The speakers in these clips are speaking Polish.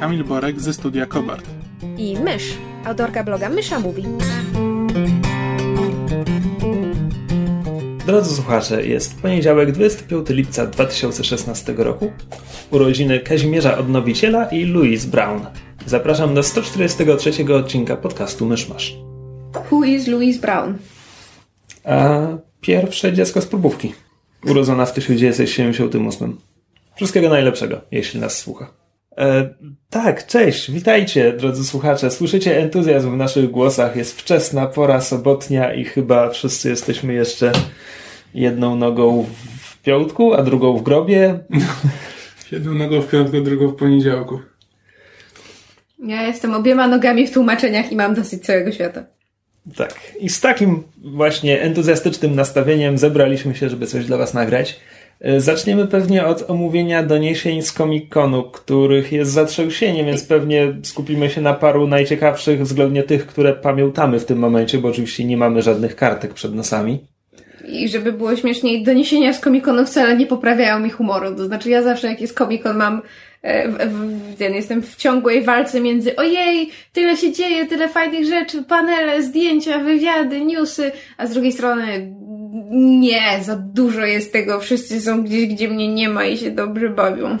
Kamil Borek ze studia Kobart. i Mysz, autorka bloga Mysza Mówi. Drodzy słuchacze, jest poniedziałek 25 lipca 2016 roku. Urodziny Kazimierza Odnowiciela i Louise Brown. Zapraszam do 143 odcinka podcastu Myszmasz. Who is Louise Brown? A pierwsze dziecko z próbówki. Urodzona w 1978. Wszystkiego najlepszego, jeśli nas słucha. E, tak, cześć, witajcie, drodzy słuchacze. Słyszycie entuzjazm w naszych głosach. Jest wczesna pora sobotnia i chyba wszyscy jesteśmy jeszcze jedną nogą w piątku, a drugą w grobie. Jedną nogą w piątku, drugą w poniedziałku. Ja jestem obiema nogami w tłumaczeniach i mam dosyć całego świata. Tak. I z takim właśnie entuzjastycznym nastawieniem zebraliśmy się, żeby coś dla Was nagrać. E, Zaczniemy pewnie od omówienia doniesień z Comic-Conu, których jest zatrzęsienie, więc pewnie skupimy się na paru najciekawszych względnie tych, które pamiętamy w tym momencie, bo oczywiście nie mamy żadnych kartek przed nosami. I żeby było śmieszniej, doniesienia z Comic-Conu wcale nie poprawiają mi humoru. To znaczy ja zawsze jak jest Comic-Con mam w, w, ten, jestem w ciągłej walce między ojej, tyle się dzieje, tyle fajnych rzeczy, panele, zdjęcia, wywiady, newsy, a z drugiej strony nie, za dużo jest tego, wszyscy są gdzieś, gdzie mnie nie ma i się dobrze bawią.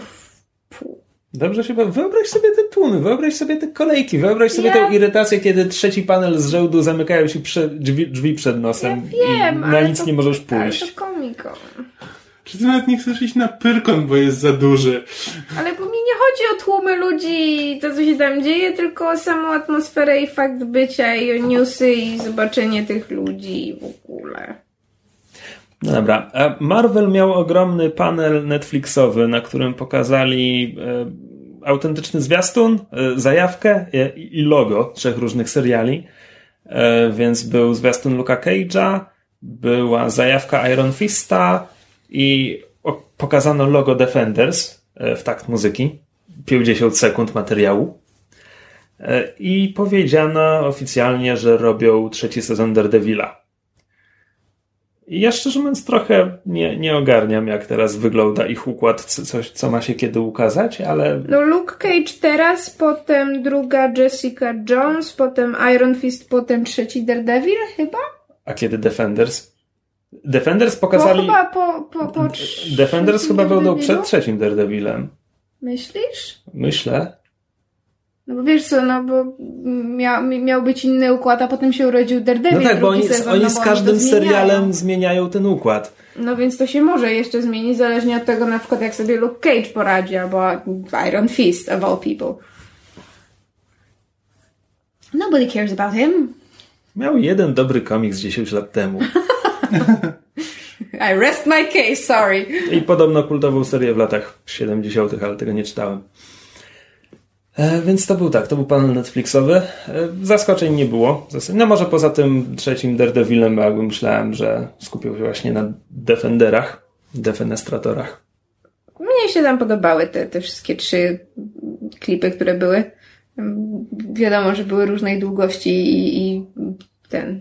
Fu. Dobrze się. Wyobraź sobie te tłumy, wyobraź sobie te kolejki, wyobraź sobie Ja- tę irytację, kiedy trzeci panel z rzędu zamykają ci prze, drzwi, drzwi przed nosem Wiem, i na ale nic to, nie możesz Ale pójść. to Comic-Con. Czy ty nawet nie chcesz iść na Pyrkon, bo jest za duży? Ale bo mi nie chodzi o tłumy ludzi i to, co się tam dzieje, tylko o samą atmosferę i fakt bycia i o newsy i zobaczenie tych ludzi w ogóle. No dobra. Marvel miał ogromny panel Netflixowy, na którym pokazali e, autentyczny zwiastun, e, zajawkę e, i logo trzech różnych seriali. Więc był zwiastun Luka Cage'a, była zajawka Iron Fista i pokazano logo Defenders e, w takt muzyki. 50 sekund materiału. E, I powiedziano oficjalnie, że robią trzeci sezon Daredevila. I ja szczerze mówiąc trochę nie, nie ogarniam, jak teraz wygląda ich układ, co, coś, co ma się kiedy ukazać, ale No Luke Cage teraz, potem druga Jessica Jones, potem Iron Fist, potem trzeci Daredevil chyba? a kiedy Defenders? Defenders Po, pokazali... chyba po, po, po Defenders chyba będą Daredevilu? przed trzecim Daredevilem. Myślisz? Myślę. No bo wiesz co, no bo miał, miał być inny układ, a potem się urodził Daredevil. No tak, bo oni, sezon, oni no z bo każdym to zmieniają. serialem zmieniają ten układ. No więc to się może jeszcze zmienić, zależnie od tego na przykład jak sobie Luke Cage poradzi, albo Iron Fist of all people. Nobody cares about him. Miał jeden dobry komiks 10 lat temu. I rest my case, sorry. I podobno kultową serię w latach 70., ale tego nie czytałem. E, więc to był tak, to był panel Netflixowy. E, zaskoczeń nie było. No może poza tym trzecim Daredevilem, jakby myślałem, że skupił się właśnie na Defenderach, Defenestratorach. Mnie się tam podobały te, te wszystkie trzy klipy, które były. Wiadomo, że były różnej długości i, i ten.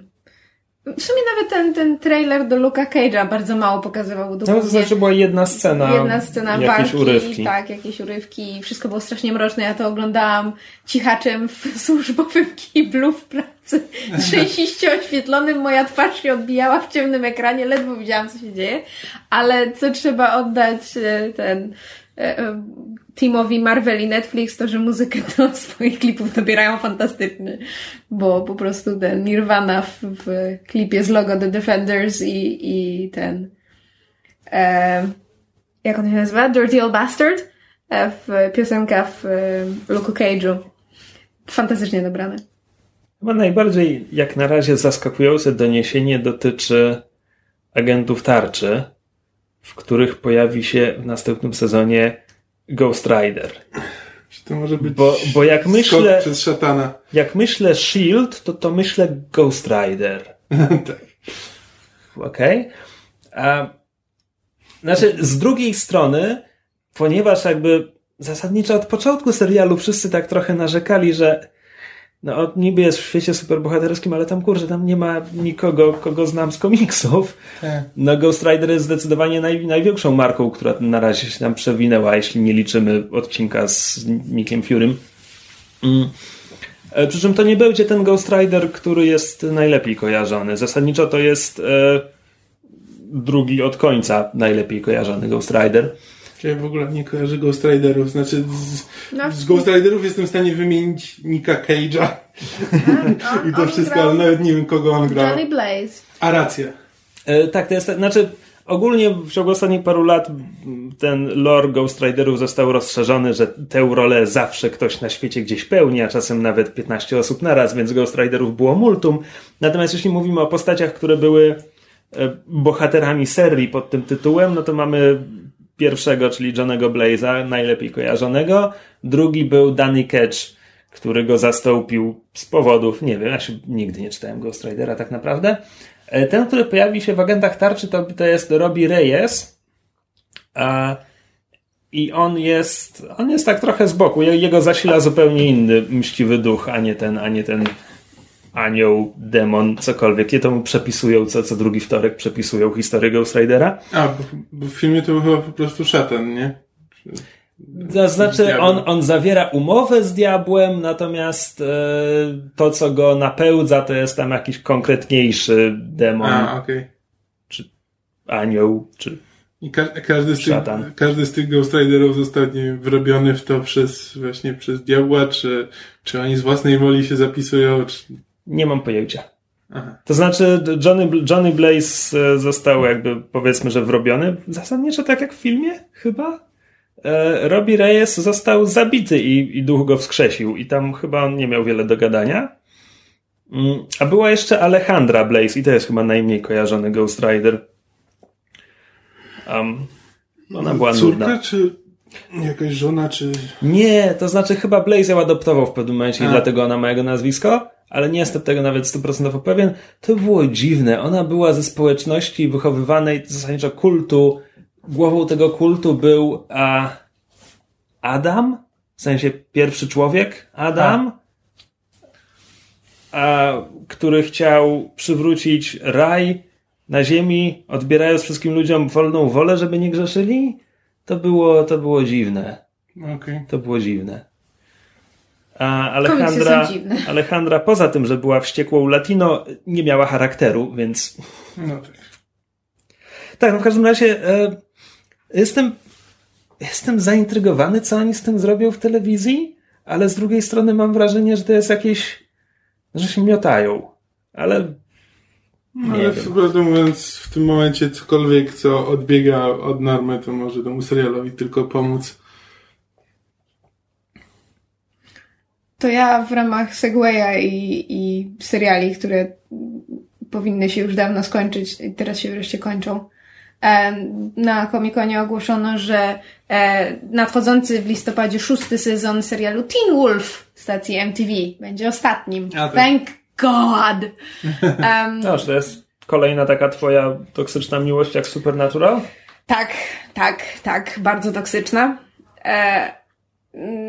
W sumie nawet ten, ten trailer do Luka Cage'a bardzo mało pokazywał. No to znaczy była jedna scena, Jedna scena jakieś walki, urywki. tak, jakieś urywki. Wszystko było strasznie mroczne. Ja to oglądałam cichaczem w służbowym kiblu w pracy. Trzęsiście oświetlonym, moja twarz się odbijała w ciemnym ekranie, ledwo widziałam, co się dzieje. Ale co trzeba oddać e, ten teamowi Marvel i Netflix, to że muzykę do swoich klipów dobierają fantastycznie. Bo po prostu ten Nirvana w, w klipie z logo The Defenders i, i ten e, jak on się nazywa? Dirty Old Bastard e, w piosenka w e, Luke Cage'u. Fantastycznie dobrane. Chyba najbardziej, jak na razie, zaskakujące doniesienie dotyczy agentów tarczy, w których pojawi się w następnym sezonie Ghost Rider. Czy to może być Bo, bo jak skok myślę, przez szatana? jak myślę Shield, to to myślę Ghost Rider. tak. Okej? A Znaczy, z drugiej strony, ponieważ jakby zasadniczo od początku serialu wszyscy tak trochę narzekali, że no niby jest w świecie superbohaterskim, ale tam kurczę, tam nie ma nikogo, kogo znam z komiksów. Tak. No Ghost Rider jest zdecydowanie naj, największą marką, która na razie się tam przewinęła, jeśli nie liczymy odcinka z Nickiem Furym. Mm. E, Przy czym to nie będzie ten Ghost Rider, który jest najlepiej kojarzony. Zasadniczo to jest e, drugi od końca najlepiej kojarzony Ghost Rider. Ja w ogóle nie kojarzę Ghost Riderów. Znaczy, z, No. z Ghost Riderów jestem w stanie wymienić Nika Cage'a On, i to wszystko, grał ale nawet nie wiem, kogo on grał. Johnny Blaze. A racja. E, tak, to jest, znaczy ogólnie w ciągu ostatnich paru lat ten lore Ghost Riderów został rozszerzony, że tę rolę zawsze ktoś na świecie gdzieś pełni, a czasem nawet 15 osób naraz, więc Ghost Riderów było multum. Natomiast jeśli mówimy o postaciach, które były e, bohaterami serii pod tym tytułem, no to mamy pierwszego, czyli Johnego Blaze'a, najlepiej kojarzonego. Drugi był Danny Ketch, który go zastąpił z powodów, nie wiem, ja się nigdy nie czytałem Ghost Ridera tak naprawdę. E, Ten, który pojawi się w agentach tarczy, to, to jest Robbie Reyes. A, I on jest, on jest tak trochę z boku. Je- Jego zasila zupełnie inny mściwy duch, a nie ten, a nie ten anioł, demon, cokolwiek. Je to mu przepisują, co, co drugi wtorek przepisują historię Ghost Ridera. A, bo, bo w filmie to był chyba po prostu szatan, nie? To znaczy, on, on zawiera umowę z diabłem, natomiast e, to, co go napełdza, to jest tam jakiś konkretniejszy demon, A, okej. anioł, czy I ka każdy, z tych, Szatan. każdy z tych Ghost Riderów został nie wrobiony w to przez właśnie przez diabła, czy, czy oni z własnej woli się zapisują, czy... nie mam pojęcia. Aha. To znaczy, Johnny, Johnny Blaze e, został jakby, powiedzmy, że wrobiony, zasadniczo tak jak w filmie, chyba. E, Robbie Reyes został zabity i, i duch go wskrzesił i tam chyba on nie miał wiele do gadania. Mm, A była jeszcze Alejandra Blaze i to jest chyba najmniej kojarzony Ghost Rider. Um, ona była Córka, nudna. czy jakaś żona, czy... Nie, to znaczy chyba Blaze ją adoptował w pewnym momencie i A. dlatego ona ma jego nazwisko, ale nie jestem tego nawet stuprocentowo pewien. To było dziwne. Ona była ze społeczności wychowywanej zasadniczo kultu. Głową tego kultu był a, Adam, w sensie pierwszy człowiek, Adam, a, który chciał przywrócić raj na ziemi, odbierając wszystkim ludziom wolną wolę, żeby nie grzeszyli. To było, to było dziwne. Okej. To było dziwne. A Alejandra. Alejandra, poza tym, że była wściekłą latino, nie miała charakteru, więc. No tak. Tak, no w każdym razie e, jestem, jestem zaintrygowany, co oni z tym zrobią w telewizji, ale z drugiej strony mam wrażenie, że to jest jakieś. że się miotają. Ale. No, Nie ale wiem. prawdę mówiąc, w tym momencie cokolwiek, co odbiega od normy, to może temu serialowi tylko pomóc. To ja w ramach Segwaya i, i seriali, które powinny się już dawno skończyć i teraz się wreszcie kończą. Na Comic-Conie ogłoszono, że e, nadchodzący w listopadzie szósty sezon serialu Teen Wolf stacji MTV będzie ostatnim. A. Thank God! No, to jest kolejna taka twoja toksyczna miłość jak Supernatural? Tak, tak, tak, bardzo toksyczna. E,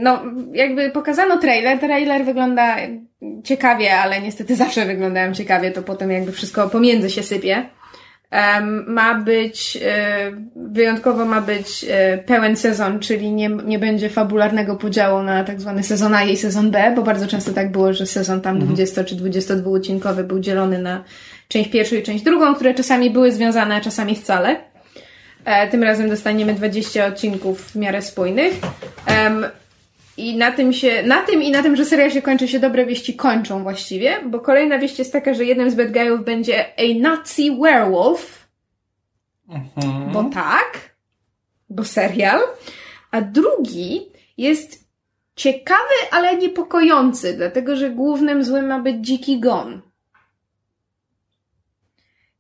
no, jakby pokazano trailer. Trailer wygląda ciekawie, ale niestety zawsze wyglądają ciekawie, to potem jakby wszystko pomiędzy się sypie. Ma być, e, wyjątkowo ma być e, pełen sezon, czyli nie, nie będzie fabularnego podziału na tak zwany sezon A i sezon B, bo bardzo często tak było, że sezon tam 20 czy 22 odcinkowy był dzielony na część pierwszą i część drugą, które czasami były związane, a czasami wcale. E, Tym razem dostaniemy 20 odcinków w miarę spójnych. Em, I na tym się, na tym i na tym, że seria się kończy, się dobre wieści kończą właściwie, bo kolejna wieść jest taka, że jednym z bad guyów będzie a Nazi werewolf, bo tak, bo serial, a drugi jest ciekawy, ale niepokojący, dlatego że głównym złym ma być dziki gon.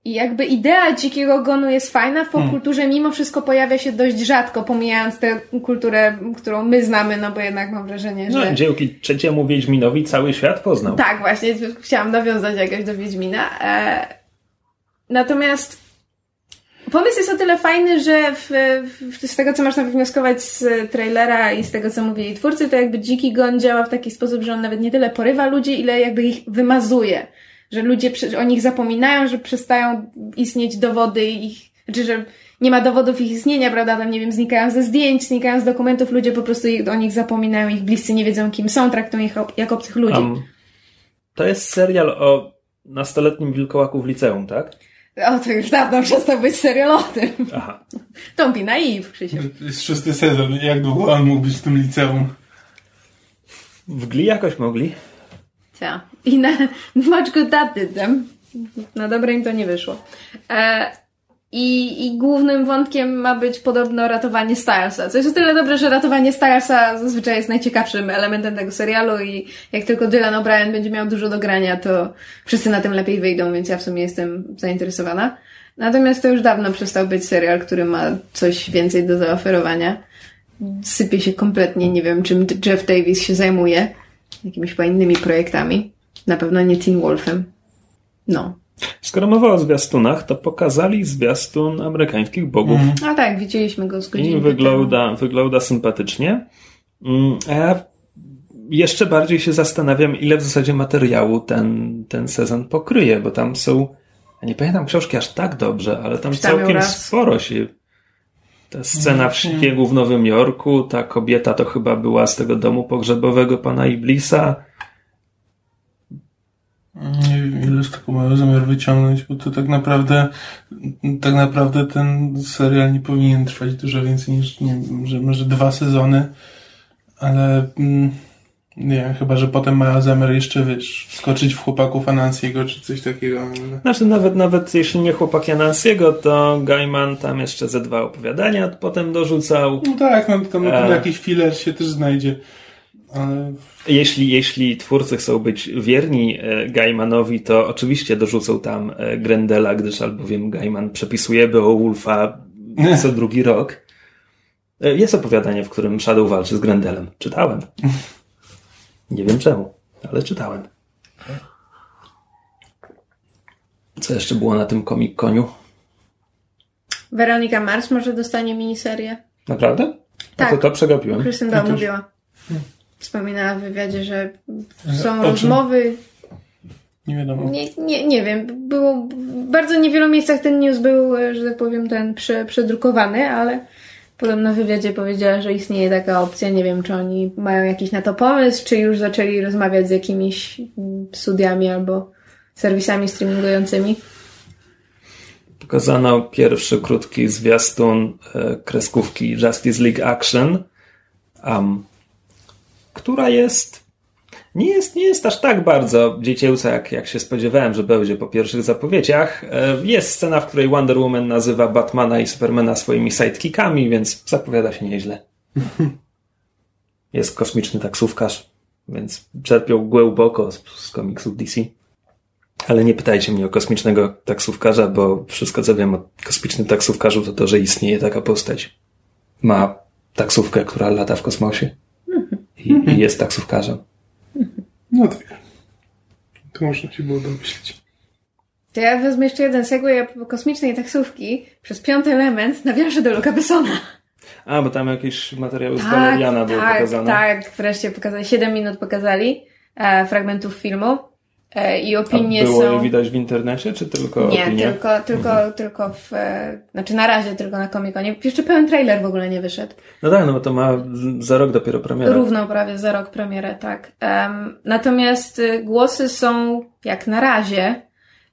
I jakby idea dzikiego gonu jest fajna w popkulturze, mimo wszystko pojawia się dość rzadko, pomijając tę kulturę, którą my znamy, no bo jednak mam wrażenie, No, że... dzięki trzeciemu Wiedźminowi cały świat poznał. Tak, właśnie, chciałam nawiązać jakoś do Wiedźmina. E, natomiast pomysł jest o tyle fajny, że w, w, z tego, co można wywnioskować z trailera i z tego, co mówili twórcy, to jakby dziki gon działa w taki sposób, że on nawet nie tyle porywa ludzi, ile jakby ich wymazuje. Że ludzie o nich zapominają, że przestają istnieć dowody ich, czy że nie ma dowodów ich istnienia, prawda, tam nie wiem, znikają ze zdjęć, znikają z dokumentów, ludzie po prostu o nich zapominają, ich bliscy nie wiedzą kim są, traktują ich jak obcych ludzi. Am, to jest serial o nastoletnim wilkołaku w liceum, tak? O, to już dawno przestał być serial o tym. Aha. Don't be naive, Krzysiu. To jest szósty sezon. Jak długo on mógł być w tym liceum? W Gli jakoś mogli. Ja. I na much good that did them. Na dobre im to nie wyszło. E, i, I głównym wątkiem ma być podobno ratowanie Stylesa. Co jest o tyle dobre, że ratowanie Stylesa zazwyczaj jest najciekawszym elementem tego serialu i jak tylko Dylan O'Brien będzie miał dużo do grania, to wszyscy na tym lepiej wyjdą, więc ja w sumie jestem zainteresowana. Natomiast to już dawno przestał być serial, który ma coś więcej do zaoferowania. Sypie się kompletnie, nie wiem czym Jeff Davis się zajmuje. Jakimiś chyba innymi projektami. Na pewno nie Teen Wolfem. No. Skoro mowa o zwiastunach, to pokazali zwiastun amerykańskich bogów. A tak, widzieliśmy go z godziny I temu. wygląda, wygląda sympatycznie. Mm, A ja jeszcze bardziej się zastanawiam, ile w zasadzie materiału ten, ten sezon pokryje, bo tam są. Ja nie pamiętam książki aż tak dobrze, ale tam Czytałem ją całkiem raz. sporo się. Ta scena w śniegu w Nowym Jorku, ta kobieta to chyba była z tego domu pogrzebowego pana Iblisa. Nie wiem, ile z tego mają zamiar wyciągnąć, bo to tak naprawdę, tak naprawdę ten serial nie powinien trwać dużo więcej niż, nie wiem, że może dwa sezony, ale mm, nie wiem, chyba, że potem mają zamiar jeszcze, wiesz, wskoczyć w chłopaków Anansiego czy coś takiego. Znaczy, nawet, nawet jeśli nie chłopak Janansiego, to Gaiman tam jeszcze ze dwa opowiadania potem dorzucał. No tak, no tam pewno E. jakiś filler się też znajdzie, ale Jeśli, jeśli twórcy chcą być wierni e, Gaimanowi, to oczywiście dorzucą tam e, Grendela, gdyż albowiem Gaiman przepisuje Beowulfa co drugi rok. E, Jest opowiadanie, w którym Shadow walczy z Grendelem. Czytałem. Nie wiem czemu, ale czytałem. Co jeszcze było na tym komik koniu? Weronika Mars może dostanie miniserię. Naprawdę? Tak. to to przegapiłem. Bell mówiła. Wspominała w wywiadzie, że są O czym? rozmowy. nie wiadomo. Nie, nie, nie wiem. Było, w bardzo niewielu miejscach ten news był, e, że tak powiem, ten prze, przedrukowany, ale podobno w wywiadzie powiedziała, że istnieje taka opcja. Nie wiem, czy oni mają jakiś na to pomysł, czy już zaczęli rozmawiać z jakimiś mm, studiami albo serwisami streamingującymi. Pokazano pierwszy krótki zwiastun e, kreskówki Justice League Action, um, która jest nie jest, nie jest aż tak bardzo dziecięca, jak, jak się spodziewałem, że będzie po pierwszych zapowiedziach. E, Jest scena, w której Wonder Woman nazywa Batmana i Supermana swoimi sidekickami, więc zapowiada się nieźle. Jest kosmiczny taksówkarz, więc czerpią głęboko z, z komiksów DC. Ale nie pytajcie mnie o kosmicznego taksówkarza, bo wszystko co wiem o kosmicznym taksówkarzu to to, że istnieje taka postać. Ma taksówkę, która lata w kosmosie. I, i jest taksówkarzem. No tak. To można się było domyślić. To ja wezmę jeszcze jeden segway kosmicznej taksówki. Przez piąty element nawiążę do Luka Bessona. A, bo tam jakieś materiały z Valeriana były tak, pokazane. Tak, wreszcie pokazali, 7 minut pokazali e, fragmentów filmu e, i A opinie było są... widać w internecie, czy tylko Nie, opinie? tylko, tylko, tylko w... E, znaczy na razie tylko na Comic-Conie. Jeszcze pełen trailer w ogóle nie wyszedł. No tak, no bo to ma za rok dopiero premierę. Równo prawie za rok premierę, tak. Em, natomiast y, głosy są, jak na razie,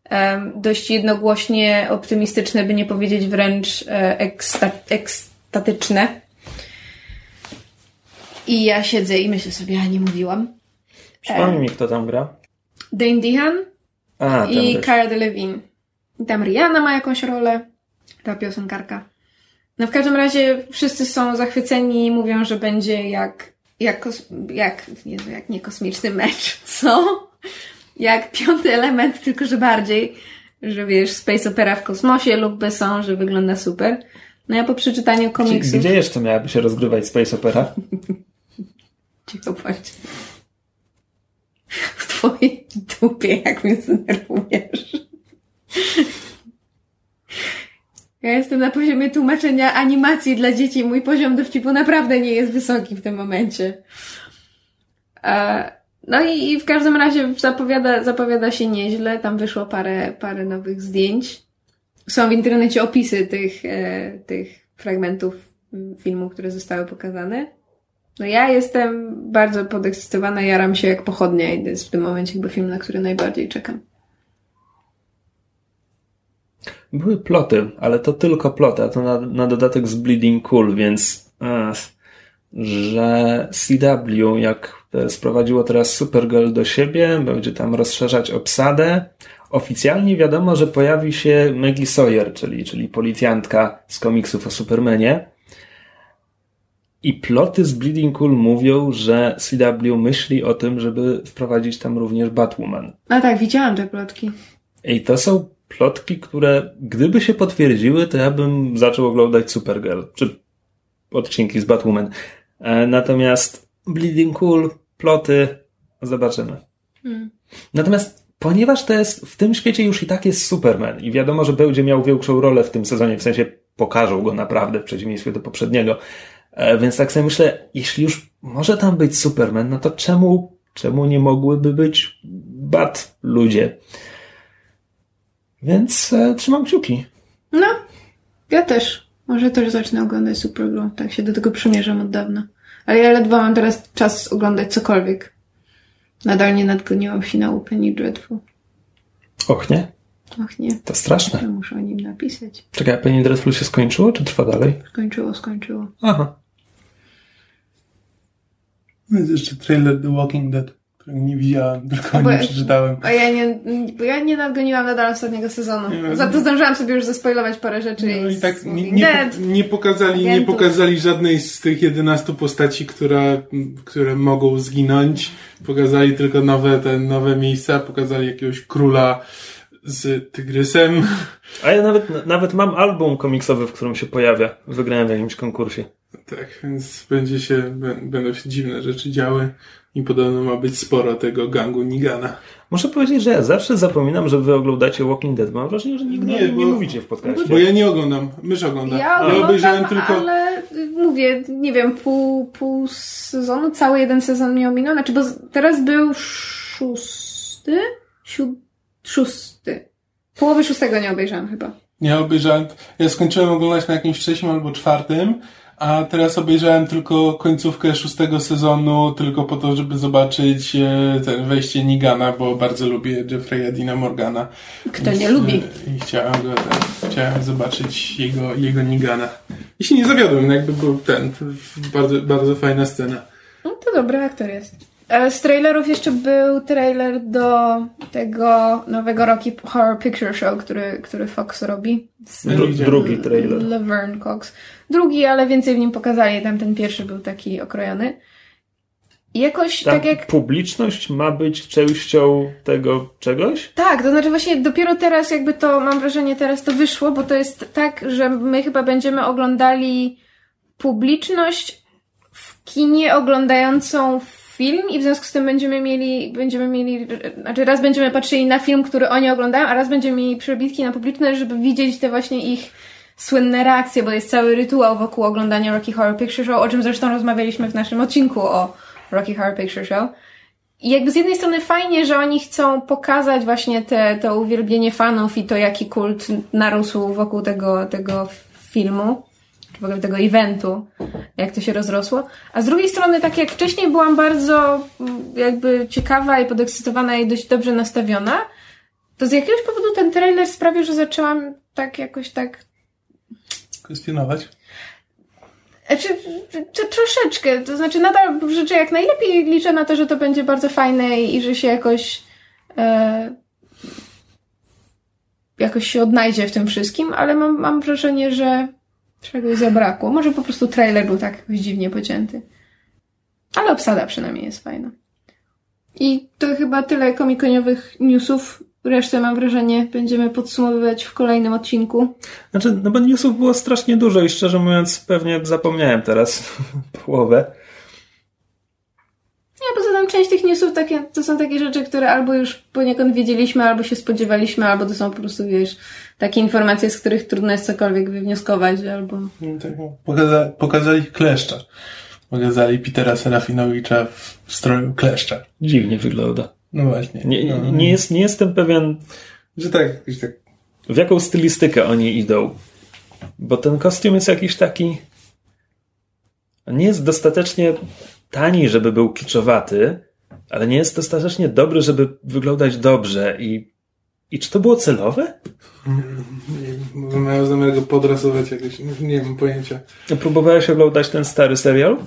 em, dość jednogłośnie optymistyczne, by nie powiedzieć wręcz e, eksta ekstatyczne. I ja siedzę i myślę sobie, ja nie mówiłam. Przypomnij mi, kto tam gra. Dane Dehan A, tam i też. Cara Delevingne. I tam Rihanna ma jakąś rolę, ta piosenkarka. No w każdym razie wszyscy są zachwyceni i mówią, że będzie jak, jak, jak, Jezu, jak nie kosmiczny mecz, co? Jak piąty element, tylko że bardziej. że wiesz, space opera w kosmosie lub Besson, że wygląda super. No ja po przeczytaniu komiksów... Gdzie jeszcze miałaby się rozgrywać space opera? Cicho bądź. W twojej dupie, jak mnie zdenerwujesz. Ja jestem na poziomie tłumaczenia animacji dla dzieci. Mój poziom dowcipu naprawdę nie jest wysoki w tym momencie. E, no i, w każdym razie zapowiada, zapowiada się nieźle. Tam wyszło parę, parę nowych zdjęć. Są w internecie opisy tych, e, tych fragmentów filmu, które zostały pokazane. No ja jestem bardzo podekscytowana, jaram się jak pochodnia i to jest w tym momencie chyba film, na który najbardziej czekam. Były ploty, ale to tylko ploty, a to na, na dodatek z Bleeding Cool, więc ach, że CW jak sprowadziło teraz Supergirl do siebie, będzie tam rozszerzać obsadę. Oficjalnie wiadomo, że pojawi się Maggie Sawyer, czyli, czyli policjantka z komiksów o Supermanie. I ploty z Bleeding Cool mówią, że CW myśli o tym, żeby wprowadzić tam również Batwoman. A tak, widziałam te plotki. I to są plotki, które gdyby się potwierdziły, to ja bym zaczął oglądać Supergirl, czy odcinki z Batwoman. E, natomiast Bleeding Cool, ploty, zobaczymy. Hmm. Natomiast ponieważ to jest, w tym świecie już i tak jest Superman i wiadomo, że będzie miał większą rolę w tym sezonie, w sensie pokażą go naprawdę w przeciwieństwie do poprzedniego, więc tak sobie myślę, jeśli już może tam być Superman, no to czemu, czemu nie mogłyby być Bat ludzie? Więc e, trzymam kciuki. No, ja też. Może też zacznę oglądać Supergirl. Tak się do tego przymierzam od dawna. Ale ja ledwo mam teraz czas oglądać cokolwiek. Nadal nie nadgoniłam finału Penny Dreadful. Och nie? Och nie. To straszne. Ja muszę o nim napisać. Czekaj, Penny Dreadful się skończyło, czy trwa dalej? Skończyło, skończyło. Aha. Jest jeszcze trailer The Walking Dead którego nie widziałem, tylko bo, nie przeczytałem. A ja nie, bo ja nie nadgoniłam nadal ostatniego sezonu. Nie, Za to zdążyłam sobie już zaspoilować parę rzeczy. No i tak nie, nie, nie, pokazali, nie pokazali żadnej z tych 11 postaci, które, które mogą zginąć. Pokazali tylko nowe, te nowe miejsca, pokazali jakiegoś króla z tygrysem. A ja nawet, nawet mam album komiksowy, w którym się pojawia. Wygrałem w jakimś konkursie. Tak, więc będzie się, będą się dziwne rzeczy działy. I podobno ma być sporo tego gangu Nigana. Muszę powiedzieć, że ja zawsze zapominam, że wy oglądacie Walking Dead. Mam wrażenie, że nigdy nie, nie mówicie w podcaście. Bo ja nie oglądam. Mysz ogląda. Ja, oglądam, ja obejrzałem tylko... ale mówię, nie wiem, pół, pół sezonu, cały jeden sezon mi ominął. Znaczy, bo teraz był szósty? Siód... Szósty. Połowy szóstego nie obejrzałem chyba. Nie obejrzałem. Ja skończyłem oglądać na jakimś trzecim albo czwartym a teraz obejrzałem tylko końcówkę szóstego sezonu, tylko po to, żeby zobaczyć e, ten wejście Nigana, bo bardzo lubię Jeffrey'a Dina Morgana. Kto nie lubi? I chciałem go, ten, chciałem zobaczyć jego, jego Nigana. Jeśli nie zawiodłem, jakby był ten, bardzo, bardzo fajna scena. No to dobry aktor jest. E, z trailerów jeszcze był trailer do tego nowego Rocky Horror Picture Show, który, który Fox robi. Dru drugi trailer. Laverne Cox. Drugi, ale więcej w nim pokazali. Tam ten pierwszy był taki okrojony. Jakoś Ta tak jak. Publiczność ma być częścią tego czegoś? Tak, to znaczy właśnie dopiero teraz jakby to, mam wrażenie, teraz to wyszło, bo to jest tak, że my chyba będziemy oglądali publiczność w kinie oglądającą film i w związku z tym będziemy mieli, będziemy mieli, znaczy raz będziemy patrzyli na film, który oni oglądają, a raz będziemy mieli przebitki na publiczność, żeby widzieć te właśnie ich słynne reakcje, bo jest cały rytuał wokół oglądania Rocky Horror Picture Show, o czym zresztą rozmawialiśmy w naszym odcinku o Rocky Horror Picture Show. I jakby z jednej strony fajnie, że oni chcą pokazać właśnie te, to uwielbienie fanów i to, jaki kult narósł wokół tego, tego filmu w ogóle tego eventu, jak to się rozrosło. A z drugiej strony, tak jak wcześniej byłam bardzo mm, jakby ciekawa i podekscytowana i dość dobrze nastawiona, to z jakiegoś powodu ten trailer sprawił, że zaczęłam tak jakoś tak... Kwestionować? Znaczy, to troszeczkę, to znaczy nadal życzę jak najlepiej, liczę na to, że to będzie bardzo fajne i, i że się jakoś e, jakoś się odnajdzie w tym wszystkim, ale mam, mam wrażenie, że Czegoś zabrakło. Może po prostu trailer był tak jakoś dziwnie pocięty. Ale obsada przynajmniej jest fajna. I to chyba tyle komikoniowych newsów. Resztę mam wrażenie będziemy podsumowywać w kolejnym odcinku. Znaczy, no bo newsów było strasznie dużo i szczerze mówiąc pewnie zapomniałem teraz połowę. Nie, poza tym część tych newsów takie, to są takie rzeczy, które albo już poniekąd wiedzieliśmy, albo się spodziewaliśmy, albo to są po prostu, wiesz, takie informacje, z których trudno jest cokolwiek wywnioskować, albo... No tak, no. Pokaza pokazali kleszcza. Pokazali Petera Serafinowicza w stroju kleszcza. Dziwnie wygląda. No właśnie. Nie, no, nie, jest, nie jestem pewien, Że tak, że tak. w jaką stylistykę oni idą. Bo ten kostium jest jakiś taki. Nie jest dostatecznie tani, żeby był kiczowaty, ale nie jest dostatecznie dobry, żeby wyglądać dobrze. I, i czy to było celowe? Mają zamiar go podrasować jakoś. Nie mam pojęcia. Próbowałeś oglądać ten stary serial?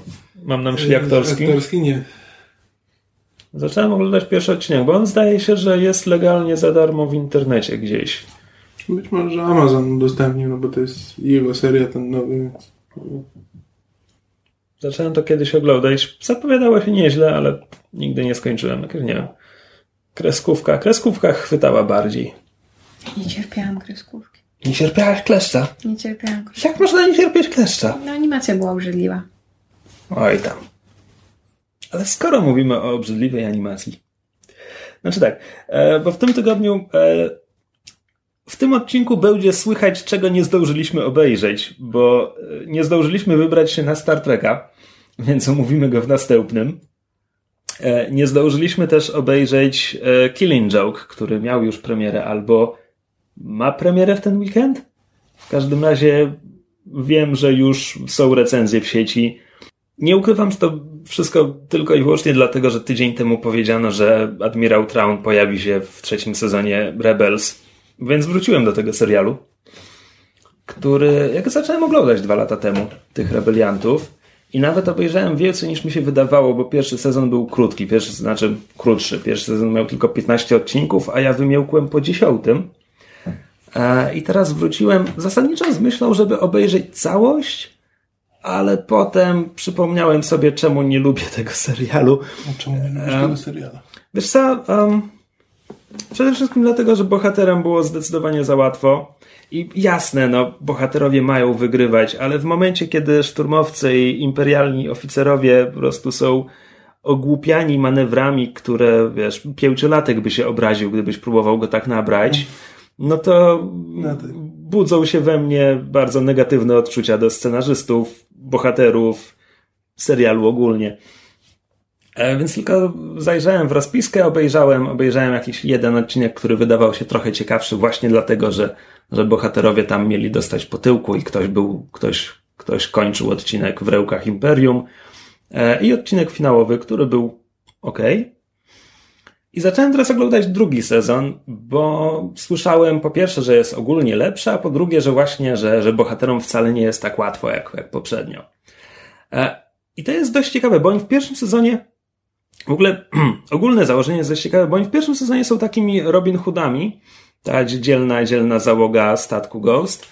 Mam na myśli aktorski. Aktorski nie. Zacząłem oglądać pierwszy odcinek, bo on zdaje się, że jest legalnie za darmo w internecie gdzieś. Być może że Amazon udostępnił, no bo to jest jego seria ten nowy. Zacząłem to kiedyś oglądać. Zapowiadało się nieźle, ale nigdy nie skończyłem. Nie wiem. Kreskówka. Kreskówka chwytała bardziej. Nie cierpiałam kreskówki. Nie cierpiałaś kleszcza? Nie cierpiałam kreskówki. Jak można nie cierpieć kleszcza? No animacja była obrzydliwa. Oj tam. Ale skoro mówimy o obrzydliwej animacji. Znaczy tak, e, bo w tym tygodniu e, w tym odcinku będzie słychać, czego nie zdążyliśmy obejrzeć, bo e, nie zdążyliśmy wybrać się na Star Treka, więc omówimy go w następnym. Nie zdążyliśmy też obejrzeć Killing Joke, który miał już premierę albo ma premierę w ten weekend? W każdym razie wiem, że już są recenzje w sieci. Nie ukrywam, że to wszystko tylko i wyłącznie dlatego, że tydzień temu powiedziano, że admirał Traun pojawi się w trzecim sezonie Rebels, więc wróciłem do tego serialu, który jak zacząłem oglądać dwa lata temu, tych rebeliantów, i nawet obejrzałem więcej niż mi się wydawało, bo pierwszy sezon był krótki, pierwszy, znaczy krótszy. Pierwszy sezon miał tylko 15 odcinków, a ja wymiałkłem po 10. I teraz wróciłem zasadniczo z myślą, żeby obejrzeć całość, ale potem przypomniałem sobie, czemu nie lubię tego serialu. A czemu nie lubisz tego seriala? Wiesz co, um, przede wszystkim dlatego, że bohaterem było zdecydowanie za łatwo. I jasne, no, bohaterowie mają wygrywać, ale w momencie, kiedy szturmowcy i imperialni oficerowie po prostu są ogłupiani manewrami, które, wiesz, pięciolatek by się obraził, gdybyś próbował go tak nabrać, no to No tak. budzą się we mnie bardzo negatywne odczucia do scenarzystów, bohaterów, serialu ogólnie. E, Więc tylko zajrzałem w rozpiskę, obejrzałem, obejrzałem jakiś jeden odcinek, który wydawał się trochę ciekawszy właśnie dlatego, że, że bohaterowie tam mieli dostać po tyłku i ktoś był, ktoś, ktoś kończył odcinek w rełkach Imperium. E, I odcinek finałowy, który był ok. I zacząłem teraz oglądać drugi sezon, bo słyszałem po pierwsze, że jest ogólnie lepszy, a po drugie, że właśnie, że, że bohaterom wcale nie jest tak łatwo jak, jak poprzednio. E, I to jest dość ciekawe, bo oni w pierwszym sezonie w ogóle ogólne założenie jest dość ciekawe, bo oni w pierwszym sezonie są takimi Robin Hoodami, ta dzielna, dzielna załoga statku Ghost.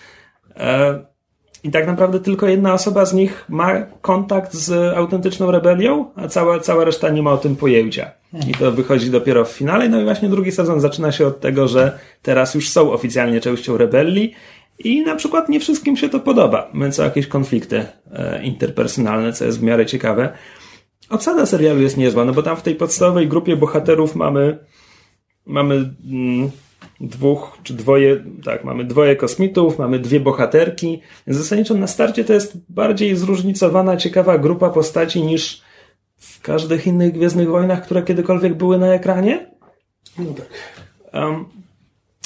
I tak naprawdę tylko jedna osoba z nich ma kontakt z autentyczną rebelią, a cała, cała reszta nie ma o tym pojęcia. I to wychodzi dopiero w finale. No i właśnie drugi sezon zaczyna się od tego, że teraz już są oficjalnie częścią rebelii i na przykład nie wszystkim się to podoba, więc są jakieś konflikty e, interpersonalne, co jest w miarę ciekawe. Obsada serialu jest niezła, no bo tam w tej podstawowej grupie bohaterów mamy mamy mm, dwóch czy dwoje, tak, mamy dwoje kosmitów, mamy dwie bohaterki. Zasadniczo na starcie to jest bardziej zróżnicowana, ciekawa grupa postaci niż w każdych innych Gwiezdnych Wojnach, które kiedykolwiek były na ekranie. No tak. Um,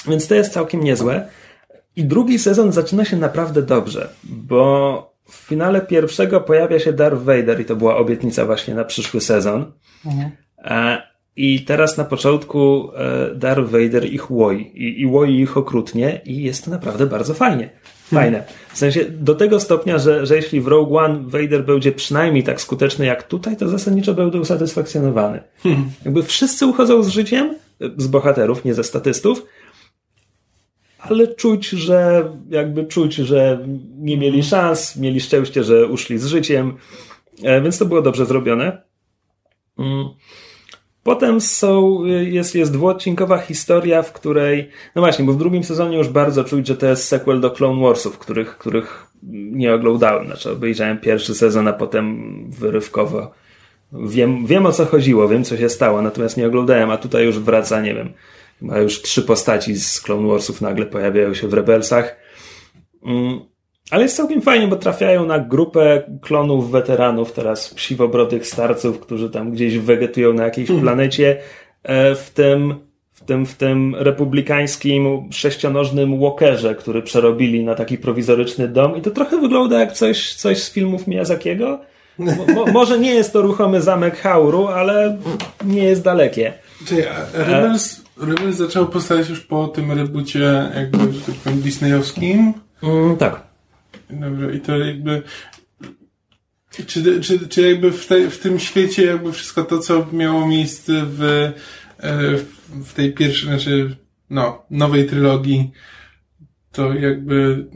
więc to jest całkiem niezłe. I drugi sezon zaczyna się naprawdę dobrze, bo w finale pierwszego pojawia się Darth Vader i to była obietnica właśnie na przyszły sezon. E, I teraz na początku e, Darth Vader ich łoi i, i łoi ich okrutnie i jest to naprawdę bardzo fajnie. Fajne. W sensie do tego stopnia, że, że jeśli w Rogue One Vader będzie przynajmniej tak skuteczny jak tutaj, to zasadniczo będę usatysfakcjonowany. Jakby wszyscy uchodzą z życiem, z bohaterów, nie ze statystów, ale czuć, że jakby czuć, że nie mieli szans, mieli szczęście, że uszli z życiem, E, więc to było dobrze zrobione. Mm. Potem są, jest, jest dwuodcinkowa historia, w której, no właśnie, bo w drugim sezonie już bardzo czuć, że to jest sequel do Clone Warsów, których, których nie oglądałem. Znaczy obejrzałem pierwszy sezon, a potem wyrywkowo. Wiem, wiem o co chodziło, wiem co się stało, natomiast nie oglądałem, a tutaj już wraca, nie wiem, chyba już trzy postaci z Clone Warsów nagle pojawiają się w Rebelsach. Ale jest całkiem fajnie, bo trafiają na grupę klonów weteranów, teraz siwobrodych starców, którzy tam gdzieś wegetują na jakiejś hmm. planecie, e, w tym, w tym, w tym republikańskim sześcionożnym walkerze, który przerobili na taki prowizoryczny dom i to trochę wygląda jak coś, coś z filmów Miyazakiego. Mo, może nie jest to ruchomy zamek Hauru, ale nie jest dalekie. Czyli Rebels, Rebels zaczął powstawać już po tym reboocie jakby, tak powiem, disneyowskim? Mm, tak. Dobra, i to jakby czy, czy, czy jakby w, tej, w tym świecie jakby wszystko to, co miało miejsce w, e, w tej pierwszej, znaczy no, nowej trylogii, to jakby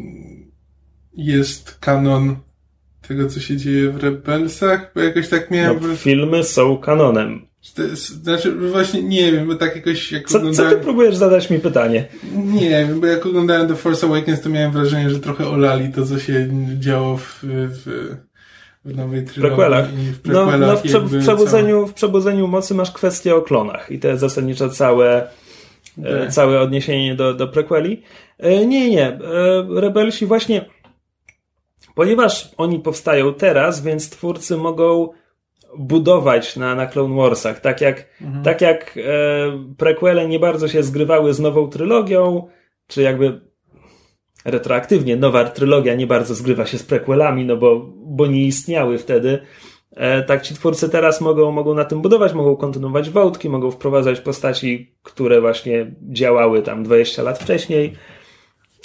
jest kanon tego, co się dzieje w Rebelsach, bo jakoś tak miałem... No, filmy są kanonem. Znaczy, właśnie nie wiem, bo tak jakoś jak co, oglądałem... Co ty próbujesz zadać mi pytanie? Nie wiem, bo jak oglądałem The Force Awakens, to miałem wrażenie, że trochę olali to, co się działo w, w, w nowej trylogii. Prequelach. W no, no w, prze, w, przebudzeniu, w Przebudzeniu Mocy masz kwestię o klonach i to jest zasadniczo całe, e, tak. całe odniesienie do, do prequeli. E, nie, nie. E, Rebelsi właśnie, ponieważ oni powstają teraz, więc twórcy mogą budować na, na Clone Warsach. Tak jak, mhm. tak jak e, prequele nie bardzo się zgrywały z nową trylogią, czy jakby retroaktywnie nowa trylogia nie bardzo zgrywa się z prequelami, no bo, bo nie istniały wtedy. E, tak ci twórcy teraz mogą, mogą na tym budować, mogą kontynuować wątki, mogą wprowadzać postaci, które właśnie działały tam 20 lat wcześniej.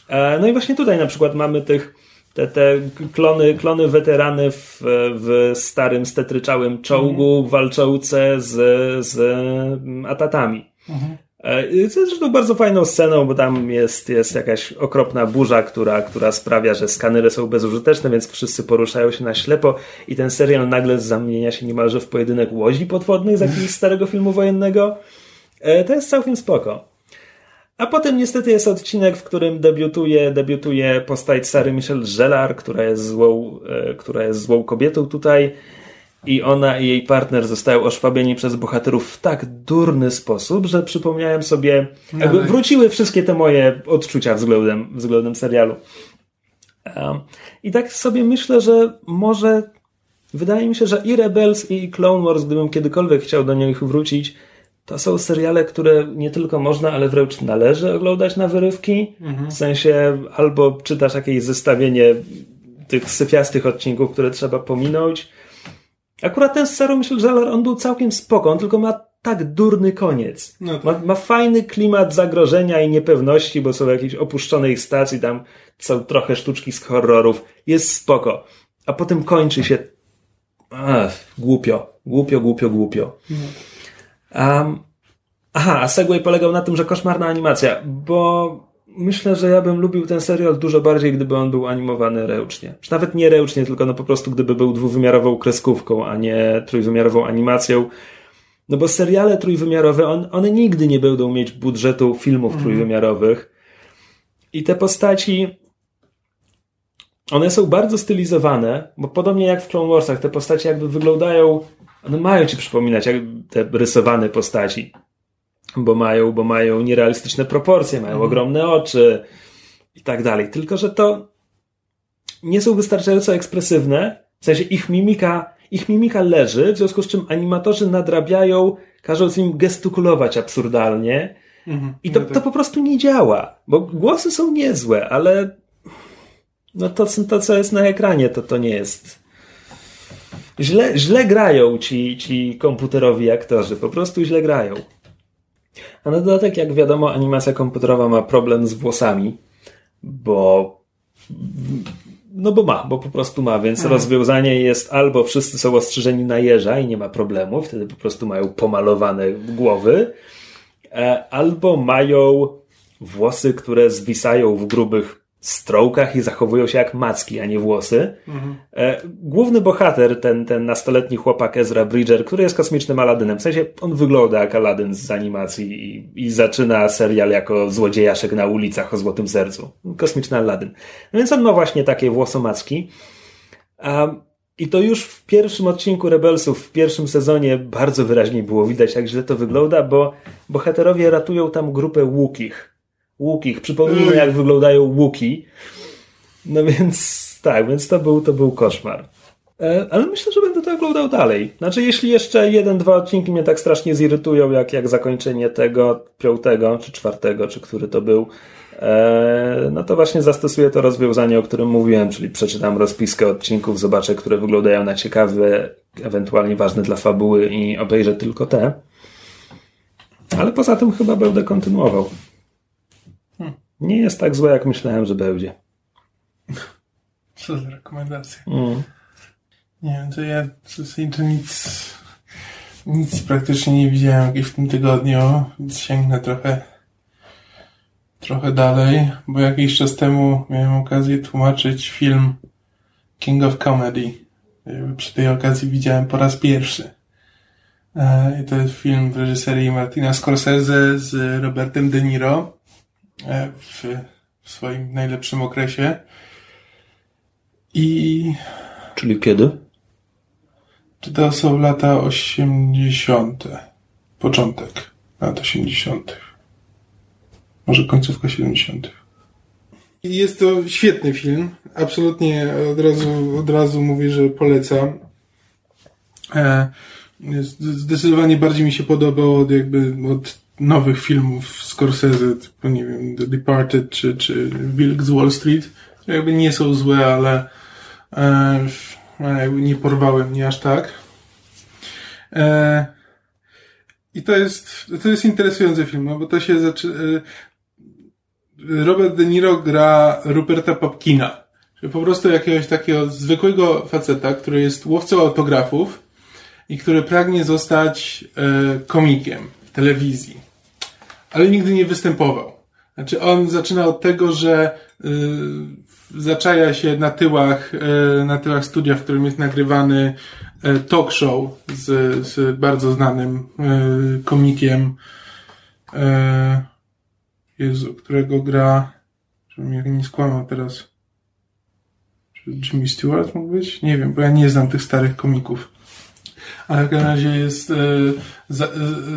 E, no i właśnie tutaj na przykład mamy tych te, te klony, klony weterany w, w starym stetryczałym czołgu mhm. walczące z, z atatami. Mhm. Co jest zresztą bardzo fajną sceną, bo tam jest, jest jakaś okropna burza, która, która sprawia, że skanery są bezużyteczne, więc wszyscy poruszają się na ślepo i ten serial nagle zamienia się niemalże w pojedynek łodzi podwodnych z jakiegoś starego filmu wojennego. E, to jest całkiem spoko. A potem niestety jest odcinek, w którym debiutuje, debiutuje postać Sary Michelle Gellar, która jest złą, e, która jest złą kobietą tutaj i ona i jej partner zostają oszwabieni przez bohaterów w tak durny sposób, że przypomniałem sobie, jakby wróciły wszystkie te moje odczucia względem, względem serialu. Um, I tak sobie myślę, że może wydaje mi się, że i Rebels i Clone Wars, gdybym kiedykolwiek chciał do nich wrócić, to są seriale, które nie tylko można, ale wręcz należy oglądać na wyrywki. Mhm. W sensie albo czytasz jakieś zestawienie tych syfiastych odcinków, które trzeba pominąć. Akurat ten z Sarah Michelle Gellar, on był całkiem spoko, on tylko ma tak durny koniec. No tak. ma, ma, fajny klimat zagrożenia i niepewności, bo są w jakiejś opuszczonej stacji, tam są trochę sztuczki z horrorów. Jest spoko. A potem kończy się Ach, głupio, głupio, głupio, głupio. No. Um, aha, a Segway polegał na tym, że koszmarna animacja, bo myślę, że ja bym lubił ten serial dużo bardziej, gdyby on był animowany ręcznie. Czy nawet nie ręcznie, tylko no po prostu gdyby był dwuwymiarową kreskówką, a nie trójwymiarową animacją. No bo seriale trójwymiarowe, on, one nigdy nie będą mieć budżetu filmów mm. trójwymiarowych. I te postaci, one są bardzo stylizowane, bo podobnie jak w Clone Warsach, te postaci jakby wyglądają one mają ci przypominać jak te rysowane postaci, bo mają, bo mają nierealistyczne proporcje, mają mhm. ogromne oczy i tak dalej. Tylko, że to nie są wystarczająco ekspresywne, w sensie ich mimika, ich mimika leży, w związku z czym animatorzy nadrabiają, każąc im gestykulować absurdalnie. Mhm. I to, no tak. to po prostu nie działa, bo głosy są niezłe, ale no to, to, co jest na ekranie, to to nie jest źle, źle grają ci, ci komputerowi aktorzy, po prostu źle grają. A na dodatek, jak wiadomo, animacja komputerowa ma problem z włosami, bo no bo ma, bo po prostu ma, więc hmm. rozwiązanie jest albo wszyscy są ostrzyżeni na jeża i nie ma problemu, wtedy po prostu mają pomalowane głowy, e, albo mają włosy, które zwisają w grubych strokach i zachowują się jak macki, a nie włosy. Mhm. Główny bohater, ten, ten nastoletni chłopak Ezra Bridger, który jest kosmicznym Aladynem, w sensie on wygląda jak Aladyn z animacji i, i zaczyna serial jako złodziejaszek na ulicach o złotym sercu. Kosmiczny Aladyn. No więc on ma właśnie takie włosomacki. Um, i to już w pierwszym odcinku Rebelsów, w pierwszym sezonie bardzo wyraźnie było widać, jak źle to wygląda, bo bohaterowie ratują tam grupę łukich. Łukich. Przypomnijmy, jak wyglądają łuki. No więc tak, więc to był, to był koszmar. E, ale myślę, że będę to oglądał dalej. Znaczy, jeśli jeszcze jeden, dwa odcinki mnie tak strasznie zirytują, jak, jak zakończenie tego, piątego, czy czwartego, czy który to był, E, no to właśnie zastosuję to rozwiązanie, o którym mówiłem, czyli przeczytam rozpiskę odcinków, zobaczę, które wyglądają na ciekawe, ewentualnie ważne dla fabuły i obejrzę tylko te. Ale poza tym chyba będę kontynuował. Nie jest tak złe, jak myślałem, że będzie. Co za rekomendacje. Mm. Nie wiem, to ja to nic, nic praktycznie nie widziałem w tym tygodniu, więc sięgnę trochę trochę dalej, bo jakiś czas temu miałem okazję tłumaczyć film King of Comedy. Przy tej okazji widziałem po raz pierwszy. E, I to jest film w reżyserii Martina Scorsese z Robertem De Niro w, w swoim najlepszym okresie. I... Czyli kiedy? Czy to są lata 80. Początek lat 80 może końcówka 70. Jest to świetny film. Absolutnie od razu, od razu mówię, że polecam. E, zdecydowanie bardziej mi się podobał od jakby od nowych filmów Scorsese, typu, nie wiem, The Departed czy, czy Wilk z Wall Street. Jakby nie są złe, ale e, nie porwały mnie aż tak. E, I to jest, to jest interesujący film, no bo to się zaczyna, Robert De Niro gra Ruperta Popkina. Czyli po prostu jakiegoś takiego zwykłego faceta, który jest łowcą autografów i który pragnie zostać e, komikiem telewizji. Ale nigdy nie występował. Znaczy on zaczyna od tego, że y, zaczaja się na tyłach, y, na tyłach studia, w którym jest nagrywany y, talk show z, z bardzo znanym komikiem. Jezu, którego gra, żebym jak nie skłamał teraz. Jimmy Stewart mógł być? Nie wiem, bo ja nie znam tych starych komików. Ale w każdym razie jest, e, za, e,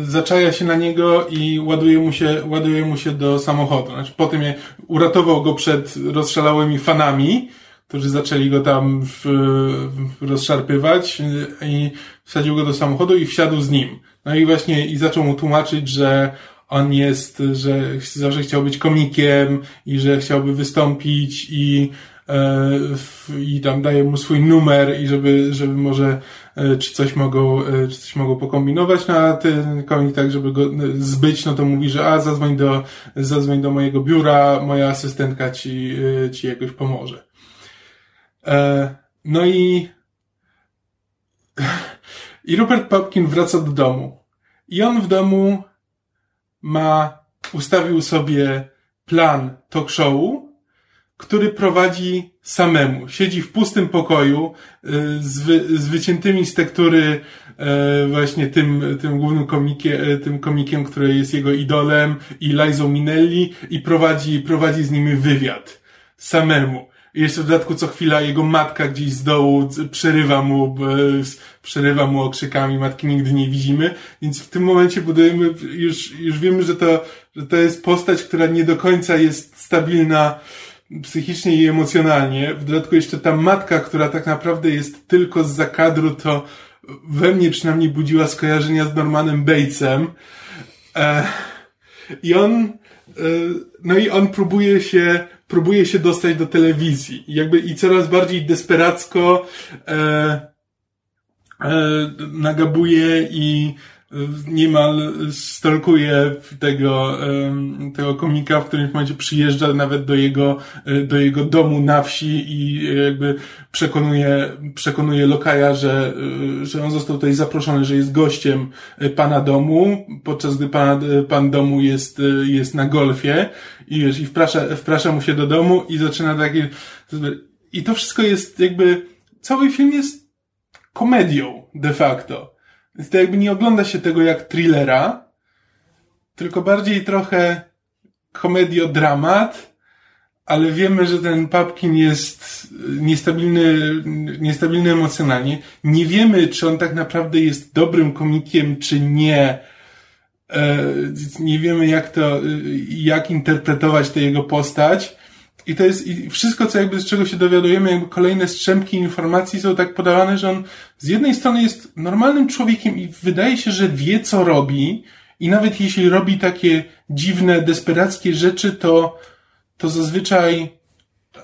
zaczaja się na niego i ładuje mu się, ładuje mu się do samochodu. Znaczy, potem je, uratował go przed rozszalałymi fanami, którzy zaczęli go tam w, w rozszarpywać i wsadził go do samochodu i wsiadł z nim. No i właśnie i zaczął mu tłumaczyć, że on jest, że zawsze chciał być komikiem i że chciałby wystąpić i, e, i tam daje mu swój numer i żeby, żeby może e, czy coś mogą, e, czy coś mogą pokombinować na ten komik tak, żeby go zbyć, no to mówi, że a zadzwoń do, zadzwoń do mojego biura, moja asystentka ci, ci jakoś pomoże. No i i Rupert Popkin wraca do domu. I on w domu ma, ustawił sobie plan talk showu, który prowadzi samemu. Siedzi w pustym pokoju y, z, wy, z wyciętymi z tektury e, właśnie tym, tym głównym komikiem, e, tym komikiem, który jest jego idolem i Lizą Minelli i prowadzi, prowadzi z nimi wywiad. Samemu. I jeszcze w dodatku co chwila jego matka gdzieś z dołu przerywa mu, przerywa mu okrzykami, matki nigdy nie widzimy, więc w tym momencie budujemy, już, już wiemy, że to, że to jest postać, która nie do końca jest stabilna psychicznie i emocjonalnie. W dodatku jeszcze ta matka, która tak naprawdę jest tylko z zakadru, to we mnie przynajmniej budziła skojarzenia z Normanem Batesem. E, I on, e, no i on próbuje się próbuje się dostać do telewizji. Jakby i coraz bardziej desperacko e, e, nagabuje i niemal stalkuje tego, tego komika, w którymś momencie przyjeżdża nawet do jego, do jego domu na wsi i jakby przekonuje, przekonuje lokaja, że, że on został tutaj zaproszony, że jest gościem pana domu, podczas gdy pan, pan domu jest, jest na golfie i wiesz, i wprasza, wprasza mu się do domu i zaczyna takie, i to wszystko jest jakby, cały film jest komedią de facto. Więc to jakby nie ogląda się tego jak thrillera, tylko bardziej trochę komediodramat, ale wiemy, że ten Papkin jest niestabilny, niestabilny emocjonalnie. Nie wiemy, czy on tak naprawdę jest dobrym komikiem, czy nie. E, nie wiemy, jak to, jak interpretować tę jego postać. I to jest, i wszystko, co jakby z czego się dowiadujemy, jakby kolejne strzępki informacji są tak podawane, że on z jednej strony jest normalnym człowiekiem i wydaje się, że wie, co robi, i nawet jeśli robi takie dziwne, desperackie rzeczy, to, to zazwyczaj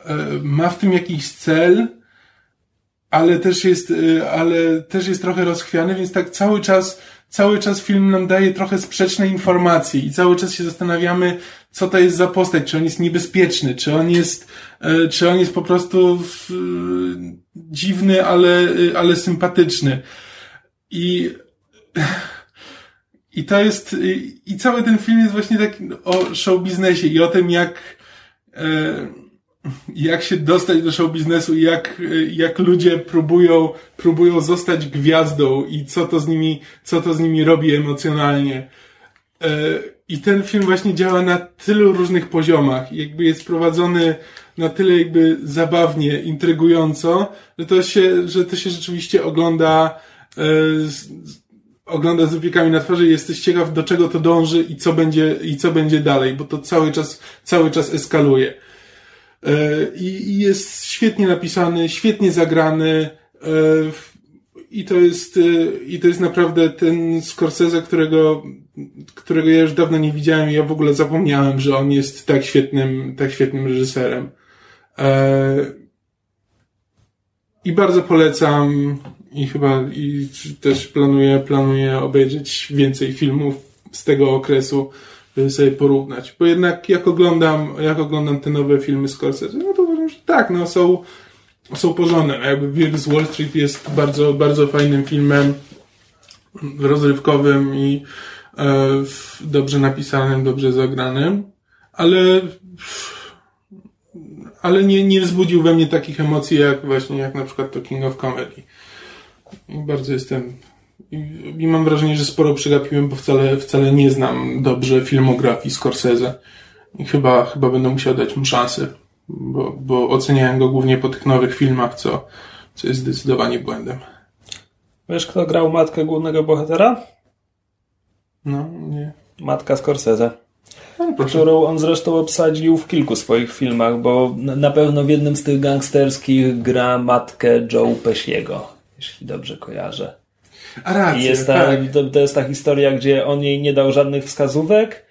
e, ma w tym jakiś cel, ale też jest, e, ale też jest trochę rozchwiany, więc tak cały czas cały czas film nam daje trochę sprzeczne informacje i cały czas się zastanawiamy, co to jest za postać, czy on jest niebezpieczny, czy on jest, e, czy on jest po prostu dziwny, ale, ale sympatyczny. I, i to jest, i cały ten film jest właśnie tak o show biznesie i o tym, jak, e, jak się dostać do show biznesu i jak, jak ludzie próbują, próbują zostać gwiazdą i co to z nimi, co to z nimi robi emocjonalnie. I ten film właśnie działa na tylu różnych poziomach. Jakby jest prowadzony na tyle jakby zabawnie, intrygująco, że to się, że to się rzeczywiście ogląda, e, ogląda z wypiekami na twarzy i jesteś ciekaw, do czego to dąży i co będzie, i co będzie dalej, bo to cały czas, cały czas eskaluje. E, I jest świetnie napisany, świetnie zagrany. E, I to jest, e, i to jest naprawdę ten Scorsese, którego, którego ja już dawno nie widziałem i ja w ogóle zapomniałem, że on jest tak świetnym, tak świetnym reżyserem. I bardzo polecam i chyba i też planuję, planuję obejrzeć więcej filmów z tego okresu żeby sobie porównać. Bo jednak jak oglądam, jak oglądam te nowe filmy Scorsese, no to uważam, że tak, no są, są porządne. Jakby Wilk z Wall Street jest bardzo, bardzo fajnym filmem, rozrywkowym i e, dobrze napisanym, dobrze zagranym, ale ale nie, nie wzbudził we mnie takich emocji jak właśnie jak na przykład to King of Comedy. I bardzo jestem i, I mam wrażenie, że sporo przegapiłem, bo wcale, wcale nie znam dobrze filmografii Scorsese. I chyba, chyba będę musiał dać mu szansę, bo, bo oceniałem go głównie po tych nowych filmach, co, co jest zdecydowanie błędem. Wiesz, kto grał matkę głównego bohatera? No, nie. Matka Scorsese. No, którą on zresztą obsadził w kilku swoich filmach, bo na pewno w jednym z tych gangsterskich gra matkę Joe Pesciego, jeśli dobrze kojarzę. A rację, I jest ta, tak. to, to jest ta historia, gdzie on jej nie dał żadnych wskazówek,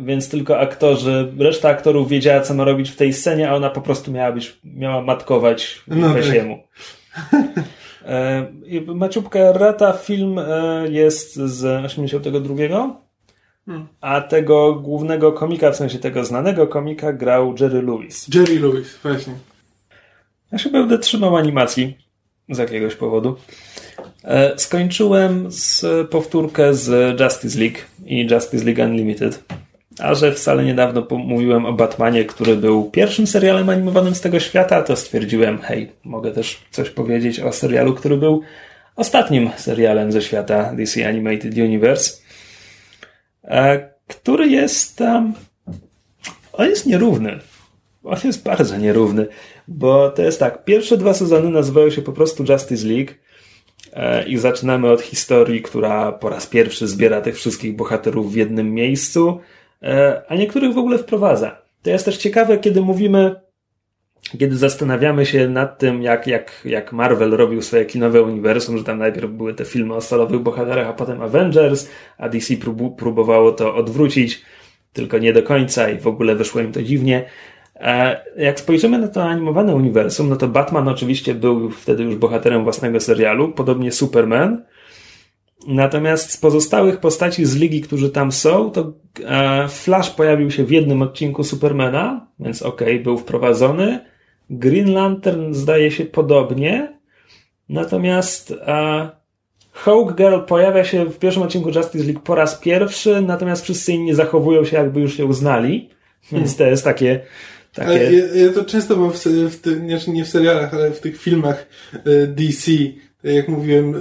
więc tylko aktorzy, reszta aktorów wiedziała, co ma robić w tej scenie, a ona po prostu miała być, miała matkować no Pesiemu. Tak. E, Maciupka Rata film e, jest z 82, hmm. a tego głównego komika, w sensie tego znanego komika grał Jerry Lewis. Jerry Lewis, właśnie. Ja się będę trzymał animacji z jakiegoś powodu. E, skończyłem z powtórkę z Justice League i Justice League Unlimited. A że wcale niedawno mówiłem o Batmanie, który był pierwszym serialem animowanym z tego świata, to stwierdziłem, hej, mogę też coś powiedzieć o serialu, który był ostatnim serialem ze świata DC Animated Universe, e, który jest um, on jest nierówny. On jest bardzo nierówny, bo to jest tak, pierwsze dwa sezony nazywały się po prostu Justice League, i zaczynamy od historii, która po raz pierwszy zbiera tych wszystkich bohaterów w jednym miejscu, e, a niektórych w ogóle wprowadza. To jest też ciekawe, kiedy mówimy, kiedy zastanawiamy się nad tym, jak, jak, jak Marvel robił swoje kinowe uniwersum, że tam najpierw były te filmy o stalowych bohaterach, a potem Avengers, a DC próbowało to odwrócić, tylko nie do końca i w ogóle wyszło im to dziwnie. E, jak spojrzymy na to animowane uniwersum, no to Batman oczywiście był wtedy już bohaterem własnego serialu, podobnie Superman. Natomiast z pozostałych postaci z ligi, którzy tam są, to e, Flash pojawił się w jednym odcinku Supermana, więc okej, okay, był wprowadzony. Green Lantern zdaje się podobnie. Natomiast e, Hawk Girl pojawia się w pierwszym odcinku Justice League po raz pierwszy, natomiast wszyscy inni zachowują się, jakby już ją znali. Więc to jest takie. Takie... Ja, ja to często mam w, w ty, nie w serialach, ale w tych filmach e, DC. Jak mówiłem,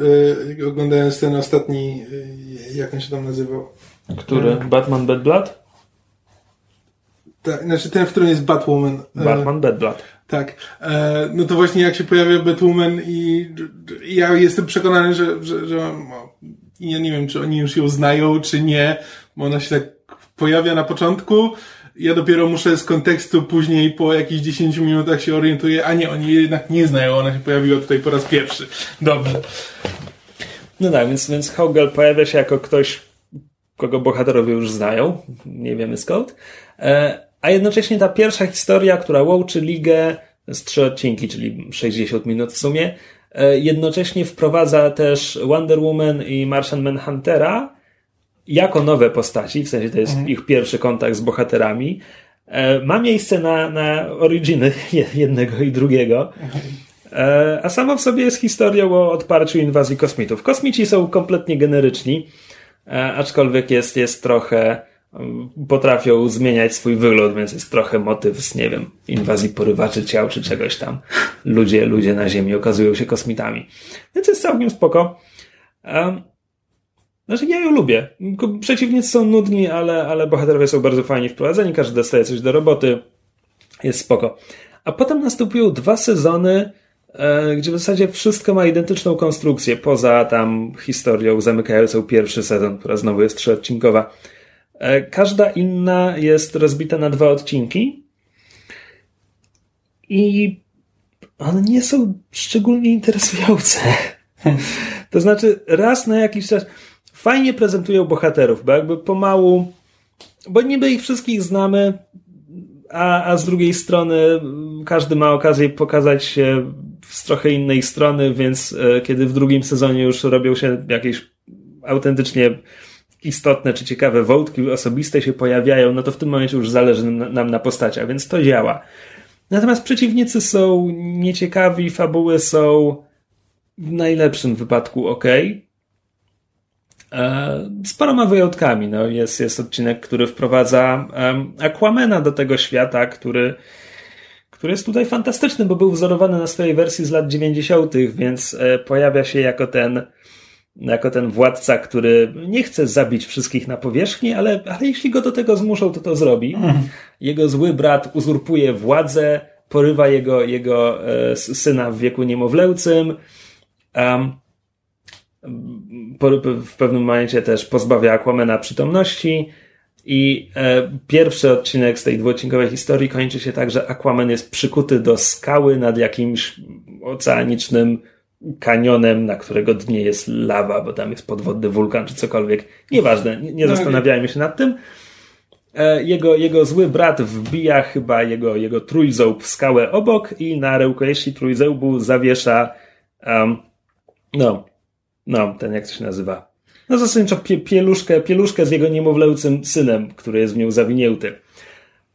e, oglądając ten ostatni, e, jak on się tam nazywał? Który? Batman Bad Blood? Tak, znaczy ten, w którym jest Batwoman. Batman Bad Blood. Tak. No to właśnie jak się pojawia Batwoman i, i ja jestem przekonany, że, że, że no, ja nie wiem, czy oni już ją znają, czy nie, bo ona się tak pojawia na początku, ja dopiero muszę z kontekstu później po jakichś 10 minutach się orientuję, a nie, oni jednak nie znają, ona się pojawiła tutaj po raz pierwszy. Dobrze. No tak, więc, więc Hogel pojawia się jako ktoś, kogo bohaterowie już znają, nie wiemy skąd. E, a jednocześnie ta pierwsza historia, która łączy ligę z trzy odcinki, czyli 60 minut w sumie, e, jednocześnie wprowadza też Wonder Woman i Martian Manhuntera jako nowe postaci, w sensie to jest mhm. ich pierwszy kontakt z bohaterami. E, ma miejsce na, na originy jednego i drugiego. E, a samo w sobie jest historią o odparciu inwazji kosmitów. Kosmici są kompletnie generyczni, aczkolwiek jest, jest trochę potrafią zmieniać swój wygląd, więc jest trochę motyw z, nie wiem, inwazji porywaczy ciał czy czegoś tam. Ludzie, ludzie na Ziemi okazują się kosmitami. Więc jest całkiem spoko. Um, znaczy, ja ją lubię. Przeciwnicy są nudni, ale, ale bohaterowie są bardzo fajnie wprowadzeni, każdy dostaje coś do roboty. Jest spoko. A potem następują dwa sezony, e, gdzie w zasadzie wszystko ma identyczną konstrukcję, poza tam historią zamykającą pierwszy sezon, która znowu jest trzyodcinkowa. E, każda inna jest rozbita na dwa odcinki i one nie są szczególnie interesujące. To znaczy, raz na jakiś czas fajnie prezentują bohaterów, bo jakby pomału, bo niby ich wszystkich znamy, a, a z drugiej strony każdy ma okazję pokazać się z trochę innej strony, więc e, kiedy w drugim sezonie już robią się jakieś autentycznie istotne czy ciekawe wątki osobiste się pojawiają, no to w tym momencie już zależy nam na postaciach, więc to działa. Natomiast przeciwnicy są nieciekawi, fabuły są w najlepszym wypadku ok. E, z paroma wyjątkami. No, jest, jest odcinek, który wprowadza Aquamena do tego świata, który, który jest tutaj fantastyczny, bo był wzorowany na swojej wersji z lat 90., więc e, pojawia się jako ten jako ten władca, który nie chce zabić wszystkich na powierzchni, ale, ale jeśli go do tego zmuszą, to to zrobi. Mhm. Jego zły brat uzurpuje władzę, porywa jego, jego e, syna w wieku niemowlęcym. Um, w pewnym momencie też pozbawia Aquamena przytomności. I e, pierwszy odcinek z tej dwuodcinkowej historii kończy się tak, że Aquaman jest przykuty do skały nad jakimś oceanicznym kanionem, na którego dnie jest lawa, bo tam jest podwodny wulkan czy cokolwiek. Nieważne, nie, nie no, zastanawiajmy się nad tym. E, jego, jego zły brat wbija chyba jego, jego trójząb w skałę obok i na rękojeści trójząbu zawiesza um, no, no, ten jak to się nazywa? No zasadniczo pie, pieluszkę, pieluszkę z jego niemowlęcym synem, który jest w nią zawinięty.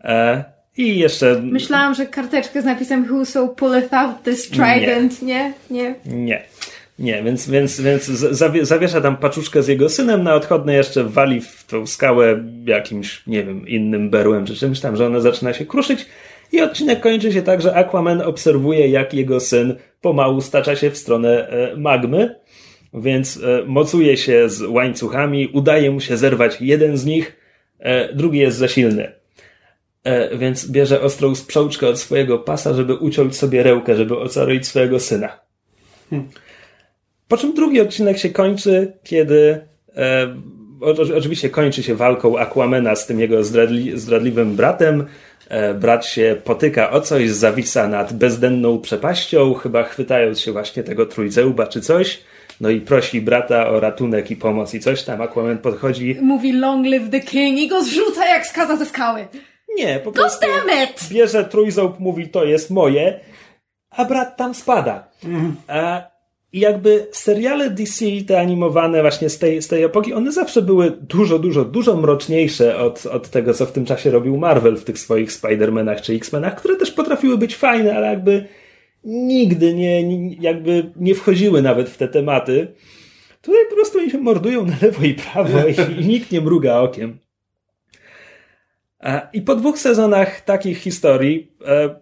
E, i jeszcze. Myślałam, że karteczkę z napisem Whoso pulleth out this trident, nie? Nie. Nie. nie. więc, więc, więc zawiesza tam paczuszkę z jego synem, na odchodne jeszcze wali w tą skałę jakimś, nie wiem, innym berłem czy czymś tam, że ona zaczyna się kruszyć. I odcinek kończy się tak, że Aquaman obserwuje, jak jego syn pomału stacza się w stronę e, magmy, więc e, mocuje się z łańcuchami, udaje mu się zerwać jeden z nich, e, drugi jest za silny. E, więc bierze ostrą sprzączkę od swojego pasa, żeby uciąć sobie rełkę, żeby ocalić swojego syna. Hmm. Po czym drugi odcinek się kończy, kiedy e, oczywiście kończy się walką Aquamena z tym jego zdradli, zdradliwym bratem. E, brat się potyka o coś, zawisa nad bezdenną przepaścią, chyba chwytając się właśnie tego trójcełba czy coś. No i prosi brata o ratunek i pomoc i coś tam. Aquaman podchodzi. Mówi long live the king i go zrzuca jak skaza ze skały. Nie, po prostu bierze trójząb, mówi to jest moje, a brat tam spada. Mhm. A, I jakby seriale DC, te animowane właśnie z tej, z tej epoki, one zawsze były dużo, dużo, dużo mroczniejsze od, od tego, co w tym czasie robił Marvel w tych swoich Spider-Manach czy X-Menach, które też potrafiły być fajne, ale jakby nigdy nie, nie, jakby nie wchodziły nawet w te tematy. Tutaj po prostu oni się mordują na lewo i prawo i, i nikt nie mruga okiem. I po dwóch sezonach takich historii, e,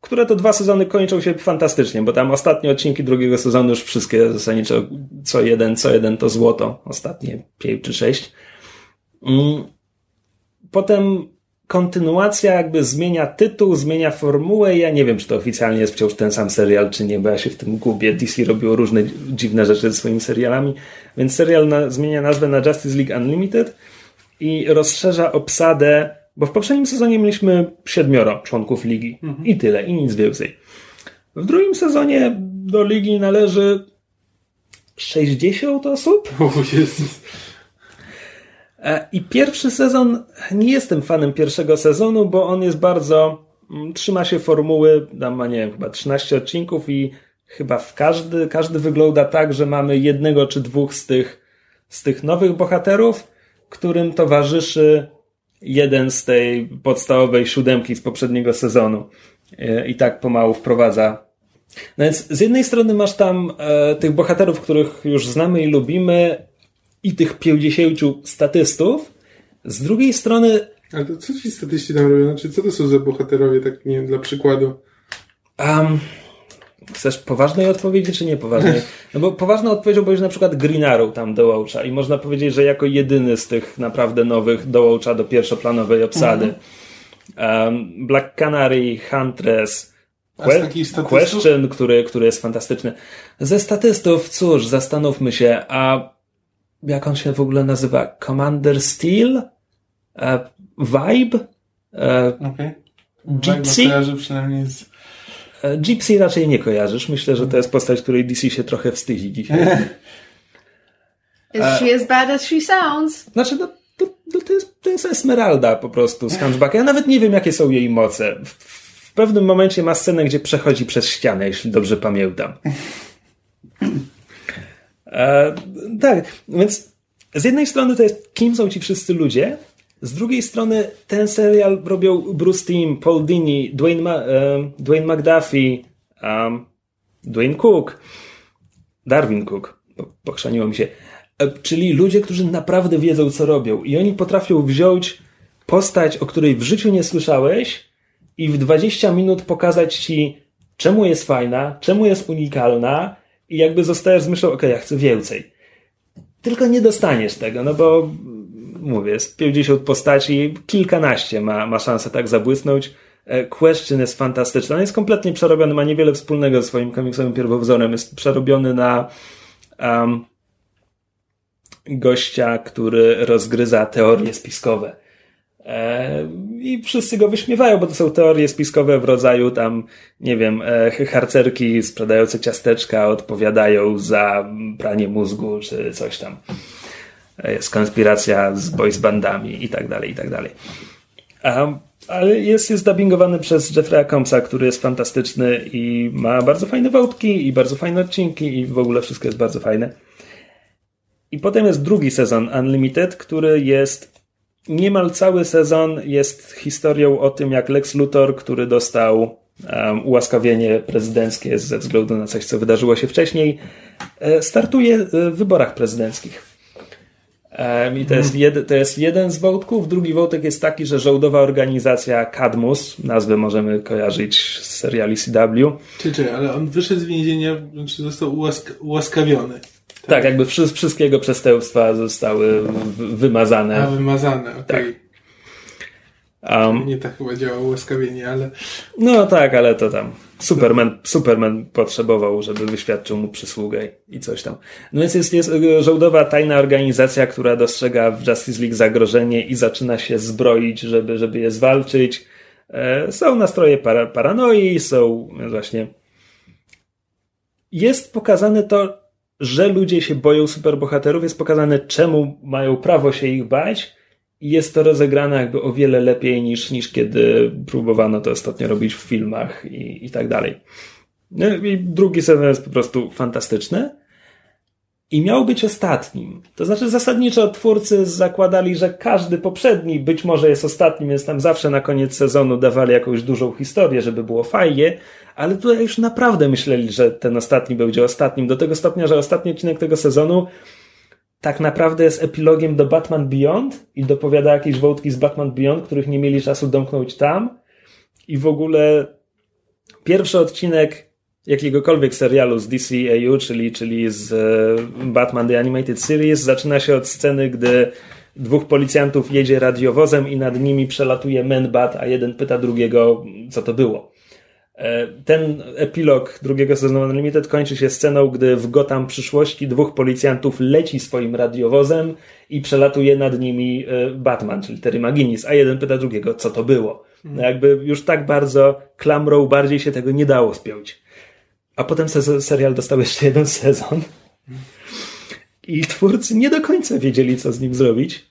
które to dwa sezony kończą się fantastycznie, bo tam ostatnie odcinki drugiego sezonu już wszystkie zasadniczo co jeden, co jeden to złoto. Ostatnie pięć czy sześć. Mm. Potem kontynuacja jakby zmienia tytuł, zmienia formułę. Ja nie wiem, czy to oficjalnie jest wciąż ten sam serial, czy nie, bo ja się w tym gubię. DC robiło różne dziwne rzeczy ze swoimi serialami, więc serial na, zmienia nazwę na Justice League Unlimited i rozszerza obsadę, bo w poprzednim sezonie mieliśmy siedmioro członków ligi mhm. i tyle, i nic więcej. W drugim sezonie do ligi należy 60 osób. O, Jezus. E, I pierwszy sezon, nie jestem fanem pierwszego sezonu, bo on jest bardzo, mm, trzyma się formuły, tam ma, nie wiem, chyba 13 odcinków i chyba w każdy, każdy wygląda tak, że mamy jednego czy dwóch z tych, z tych nowych bohaterów, którym towarzyszy jeden z tej podstawowej siódemki z poprzedniego sezonu. E, I tak pomału wprowadza. No więc z jednej strony masz tam e, tych bohaterów, których już znamy i lubimy, i tych 50 statystów. Z drugiej strony. Ale to co ci statyści tam robią? Znaczy, co to są za bohaterowie, tak nie wiem, dla przykładu? Um, chcesz poważnej odpowiedzi, czy niepoważnej? No bo poważną odpowiedzią będzie na przykład Green Arrow tam dołącza i można powiedzieć, że jako jedyny z tych naprawdę nowych dołącza do pierwszoplanowej obsady. Um, Black Canary, Huntress, que Question, który, który jest fantastyczny. Ze statystów, cóż, zastanówmy się, a jak on się w ogóle nazywa? Commander Steel? E, Vibe? E, okay. Gypsy? kojarzy przynajmniej z... E, Gypsy raczej nie kojarzysz. Myślę, że to jest postać, której DC się trochę wstydzi dzisiaj. Is she as bad as she sounds? Znaczy, no, to, to, jest, to jest Esmeralda po prostu z Hunchbacka. Ja nawet nie wiem, jakie są jej moce. W, w pewnym momencie ma scenę, gdzie przechodzi przez ścianę, jeśli dobrze pamiętam. E, tak, więc z jednej strony to jest kim są ci wszyscy ludzie, z drugiej strony ten serial robią Bruce Timm, Paul Dini, Dwayne, Ma e, Dwayne McDuffie, um, Dwayne Cook, Darwin Cook, pochrzaniło mi się, e, czyli ludzie, którzy naprawdę wiedzą, co robią. I oni potrafią wziąć postać, o której w życiu nie słyszałeś i w 20 minut pokazać ci, czemu jest fajna, czemu jest unikalna, i jakby zostajesz z myślą, ok, ja chcę więcej. Tylko nie dostaniesz tego, no bo mówię, z 50 postaci, kilkanaście ma, ma szansę tak zabłysnąć. E, Question jest fantastyczny. On jest kompletnie przerobiony, ma niewiele wspólnego ze swoim komiksowym pierwowzorem. Jest przerobiony na um, gościa, który rozgryza teorie spiskowe. E, I wszyscy go wyśmiewają, bo to są teorie spiskowe w rodzaju tam, nie wiem, e, harcerki sprzedające ciasteczka odpowiadają za pranie mózgu, czy coś tam. E, jest konspiracja z boys bandami i tak dalej, i tak dalej. Ale jest, jest dubbingowany przez Jeffrey'a Combsa, który jest fantastyczny i ma bardzo fajne wątki i bardzo fajne odcinki i w ogóle wszystko jest bardzo fajne. I potem jest drugi sezon Unlimited, który jest niemal cały sezon jest historią o tym, jak Lex Luthor, który dostał um, ułaskawienie prezydenckie ze względu na coś, co wydarzyło się wcześniej, e, startuje w wyborach prezydenckich. I to jest, jed, to jest jeden z wątków. Drugi wątek jest taki, że żołdowa organizacja Cadmus, nazwę możemy kojarzyć z seriali CW. Czy, czy, ale on wyszedł z więzienia, znaczy został ułask ułaskawiony. Tak, tak jakby wszystkie jego przestępstwa zostały wymazane. A, wymazane, okej. Okay. Tak. Um, nie tak chyba działa ułaskawienie, ale... No tak, ale to tam Superman, Superman potrzebował, żeby wyświadczył mu przysługę i coś tam. No więc jest, jest żołdowa tajna organizacja, która dostrzega w Justice League zagrożenie i zaczyna się zbroić, żeby, żeby je zwalczyć. E, są nastroje para, paranoi, są właśnie... Jest pokazane to, że ludzie się boją superbohaterów, jest pokazane, czemu mają prawo się ich bać i jest to rozegrane jakby o wiele lepiej niż, niż kiedy próbowano to ostatnio robić w filmach i, i tak dalej. No I drugi sezon jest po prostu fantastyczny. I miał być ostatnim. To znaczy, zasadniczo twórcy zakładali, że każdy poprzedni być może jest ostatnim, więc tam zawsze na koniec sezonu dawali jakąś dużą historię, żeby było fajnie, ale tutaj już naprawdę myśleli, że ten ostatni będzie ostatnim. Do tego stopnia, że ostatni odcinek tego sezonu tak naprawdę jest epilogiem do Batman Beyond i dopowiada jakieś wątki z Batman Beyond, których nie mieli czasu domknąć tam. I w ogóle pierwszy odcinek jakiegokolwiek serialu z DCAU, czyli, czyli z e, Batman The Animated Series, zaczyna się od sceny, gdy dwóch policjantów jedzie radiowozem i nad nimi przelatuje Man-Bat, a jeden pyta drugiego, co to było. E, ten epilog drugiego sezonu Unlimited kończy się sceną, gdy w Gotham przyszłości dwóch policjantów leci swoim radiowozem i przelatuje nad nimi e, Batman, czyli Terry McGinnis, a jeden pyta drugiego, co to było. No jakby już tak bardzo klamrą bardziej się tego nie dało spiąć. A potem serial dostał jeszcze jeden sezon. I twórcy nie do końca wiedzieli, co z nim zrobić.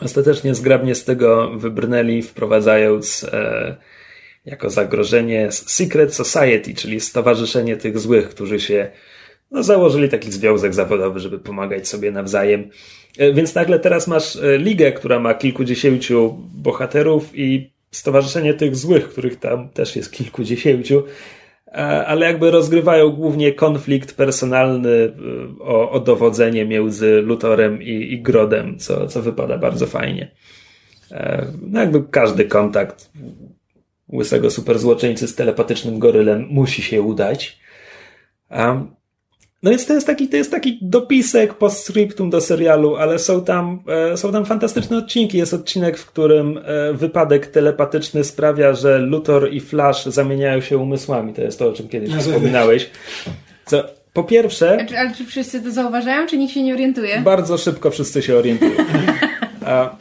Ostatecznie zgrabnie z tego wybrnęli, wprowadzając e, jako zagrożenie Secret Society, czyli stowarzyszenie tych złych, którzy się no, założyli taki związek zawodowy, żeby pomagać sobie nawzajem. E, więc nagle teraz masz e, ligę, która ma kilkudziesięciu bohaterów i stowarzyszenie tych złych, których tam też jest kilkudziesięciu, e, ale jakby rozgrywają głównie konflikt personalny o, o dowodzenie między Lutorem i, i Grodem, co, co wypada bardzo fajnie. No jakby każdy kontakt łysego superzłoczyńcy z telepatycznym gorylem musi się udać. Um, no więc to jest taki, to jest taki dopisek postscriptum do serialu, ale są tam, e, są tam fantastyczne odcinki. Jest odcinek, w którym e, wypadek telepatyczny sprawia, że Luthor i Flash zamieniają się umysłami. To jest to, o czym kiedyś wspominałeś. Co, po pierwsze... A czy, ale czy wszyscy to zauważają, czy nikt się nie orientuje? Bardzo szybko wszyscy się orientują. A,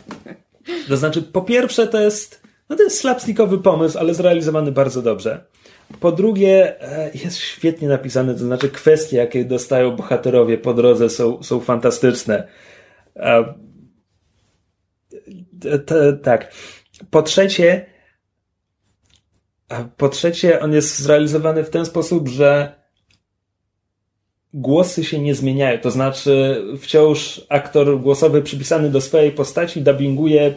to znaczy, po pierwsze to jest no to jest slapstickowy pomysł, ale zrealizowany bardzo dobrze. Po drugie, e, jest świetnie napisany, to znaczy kwestie, jakie dostają bohaterowie po drodze są, są fantastyczne. E, tak. Po trzecie, po trzecie, on jest zrealizowany w ten sposób, że głosy się nie zmieniają. To znaczy, wciąż aktor głosowy przypisany do swojej postaci dubbinguje,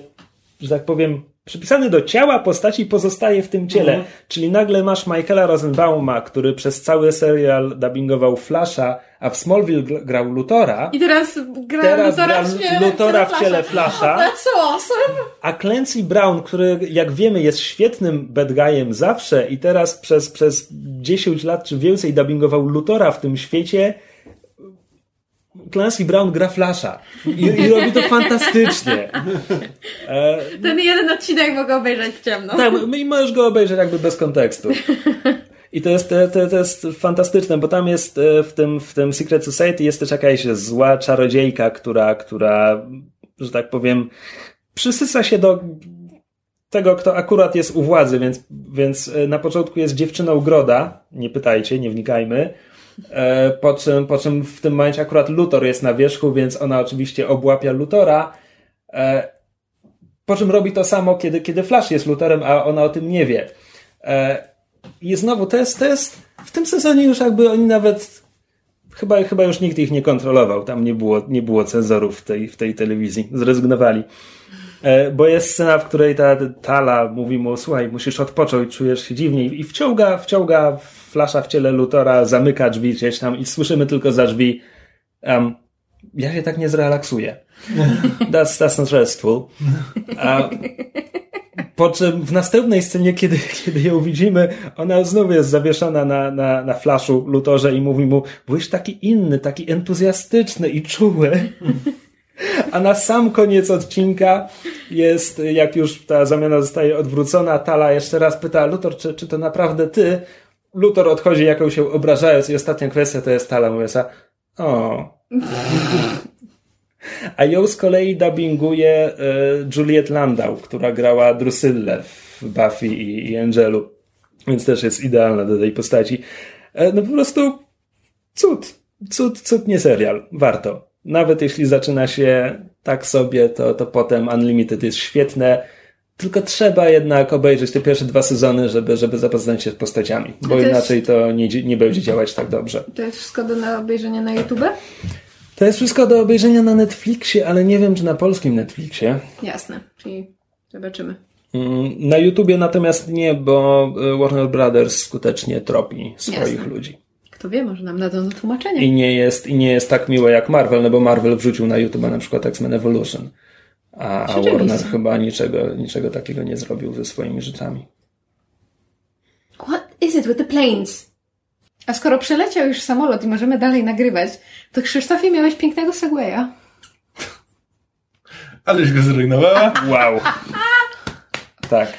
że tak powiem, przypisany do ciała postaci pozostaje w tym ciele. Mhm. Czyli nagle masz Michaela Rosenbauma, który przez cały serial dubbingował Flasha, a w Smallville grał Lutora. I teraz gra teraz Lutora, gra w ciele, Lutora w ciele Flasha. That's awesome. A Clancy Brown, który jak wiemy jest świetnym bad guyem zawsze i teraz przez, przez 10 lat czy więcej dubbingował Lutora w tym świecie, Clancy Brown gra Flasha i, i robi to fantastycznie. E, Ten jeden odcinek mogę obejrzeć w ciemno. Tak, i możesz go obejrzeć jakby bez kontekstu. I to jest, to, to jest fantastyczne, bo tam jest e, w tym, w tym Secret Society jest też jakaś zła czarodziejka, która, która, że tak powiem, przysysa się do tego, kto akurat jest u władzy, więc, więc e, na początku jest dziewczyną Groda, nie pytajcie, nie wnikajmy, po czym, po czym w tym momencie akurat Luthor jest na wierzchu, więc ona oczywiście obłapia Lutora. E, po czym robi to samo, kiedy, kiedy Flash jest Lutorem, a ona o tym nie wie. E, I znowu to jest, to jest w tym sezonie już jakby oni nawet chyba, chyba już nikt ich nie kontrolował. Tam nie było, nie było cenzorów w tej, w tej telewizji. Zrezygnowali. Bo jest scena, w której ta Tala mówi mu, słuchaj, musisz odpocząć, czujesz się dziwnie i wciąga, wciąga flasza w ciele Lutora, zamyka drzwi gdzieś tam i słyszymy tylko za drzwi um, ja się tak nie zrelaksuję. That's, that's not restful. A, po czym w następnej scenie, kiedy, kiedy ją widzimy, ona znowu jest zawieszona na, na, na flaszu Lutorze i mówi mu, byłeś taki inny, taki entuzjastyczny i czuły. A na sam koniec odcinka jest, jak już ta zamiana zostaje odwrócona, Tala jeszcze raz pyta, Lutor, czy, czy to naprawdę ty? Luthor odchodzi jakąś się obrażając i ostatnia kwestia to jest Tala mówiąca o. A ją z kolei dubbinguje y, Juliet Landau, która grała Drusillę w Buffy i, i Angelu. Więc też jest idealna do tej postaci. E, no po prostu cud. Cud, cud nie serial. Warto. Nawet jeśli zaczyna się tak sobie, to, to potem Unlimited jest świetne. Tylko trzeba jednak obejrzeć te pierwsze dwa sezony, żeby, żeby zapoznać się z postaciami, bo to jest- inaczej to nie, nie będzie działać tak dobrze. To jest wszystko do obejrzenia na YouTube? To jest wszystko do obejrzenia na Netflixie, ale nie wiem, czy na polskim Netflixie. Jasne, czyli zobaczymy. Mm, Na YouTubie natomiast nie, bo y, Warner Brothers skutecznie tropi swoich Jasne. ludzi. Kto wie, może nam dadzą do tłumaczenia. I nie, jest, I nie jest tak miłe jak Marvel, no bo Marvel wrzucił na YouTube na przykład X-Men Evolution. A, a. Warner chyba niczego, niczego takiego nie zrobił ze swoimi rzeczami. What is it with the planes? A skoro przeleciał już samolot i możemy dalej nagrywać, to Krzysztofie miałeś pięknego segwaya. Aleś go zrujnowała. Wow. tak.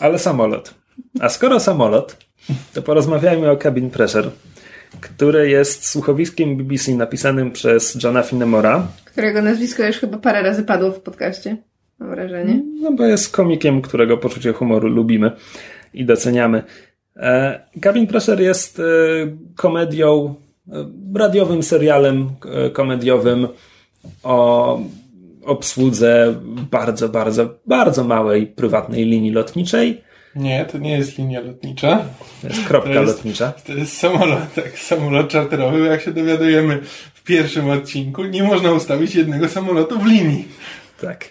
Ale samolot. A skoro samolot, to porozmawiajmy o Cabin Pressure, które jest słuchowiskiem BBC napisanym przez Johna Finnemora, Którego nazwisko już chyba parę razy padło w podcaście. Mam wrażenie. no bo jest komikiem, którego poczucie humoru lubimy i doceniamy. E, Cabin Pressure jest e, komedią, e, radiowym serialem komediowym o obsłudze bardzo, bardzo, bardzo małej prywatnej linii lotniczej. Nie, to nie jest linia lotnicza. To jest kropka To jest- lotnicza. To jest samolot, tak, samolot czarterowy. Jak się dowiadujemy w pierwszym odcinku, nie można ustawić jednego samolotu w linii. Tak.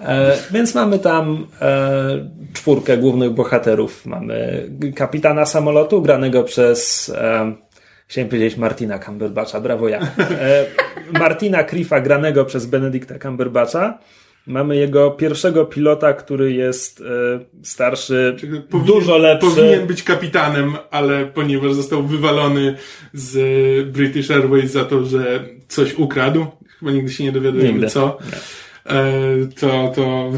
E, więc mamy tam e, czwórkę głównych bohaterów. Mamy kapitana samolotu, granego przez, e, chciałem powiedzieć Martina Cumberbatcha, brawo ja. E, Martina Criffa, granego przez Benedicta Cumberbatcha. Mamy jego pierwszego pilota, który jest e, starszy, powinien- dużo lepszy. Powinien być kapitanem, ale ponieważ został wywalony z British Airways za to, że coś ukradł, chyba nigdy się nie dowiadujemy Nigdy. co, e, to, to,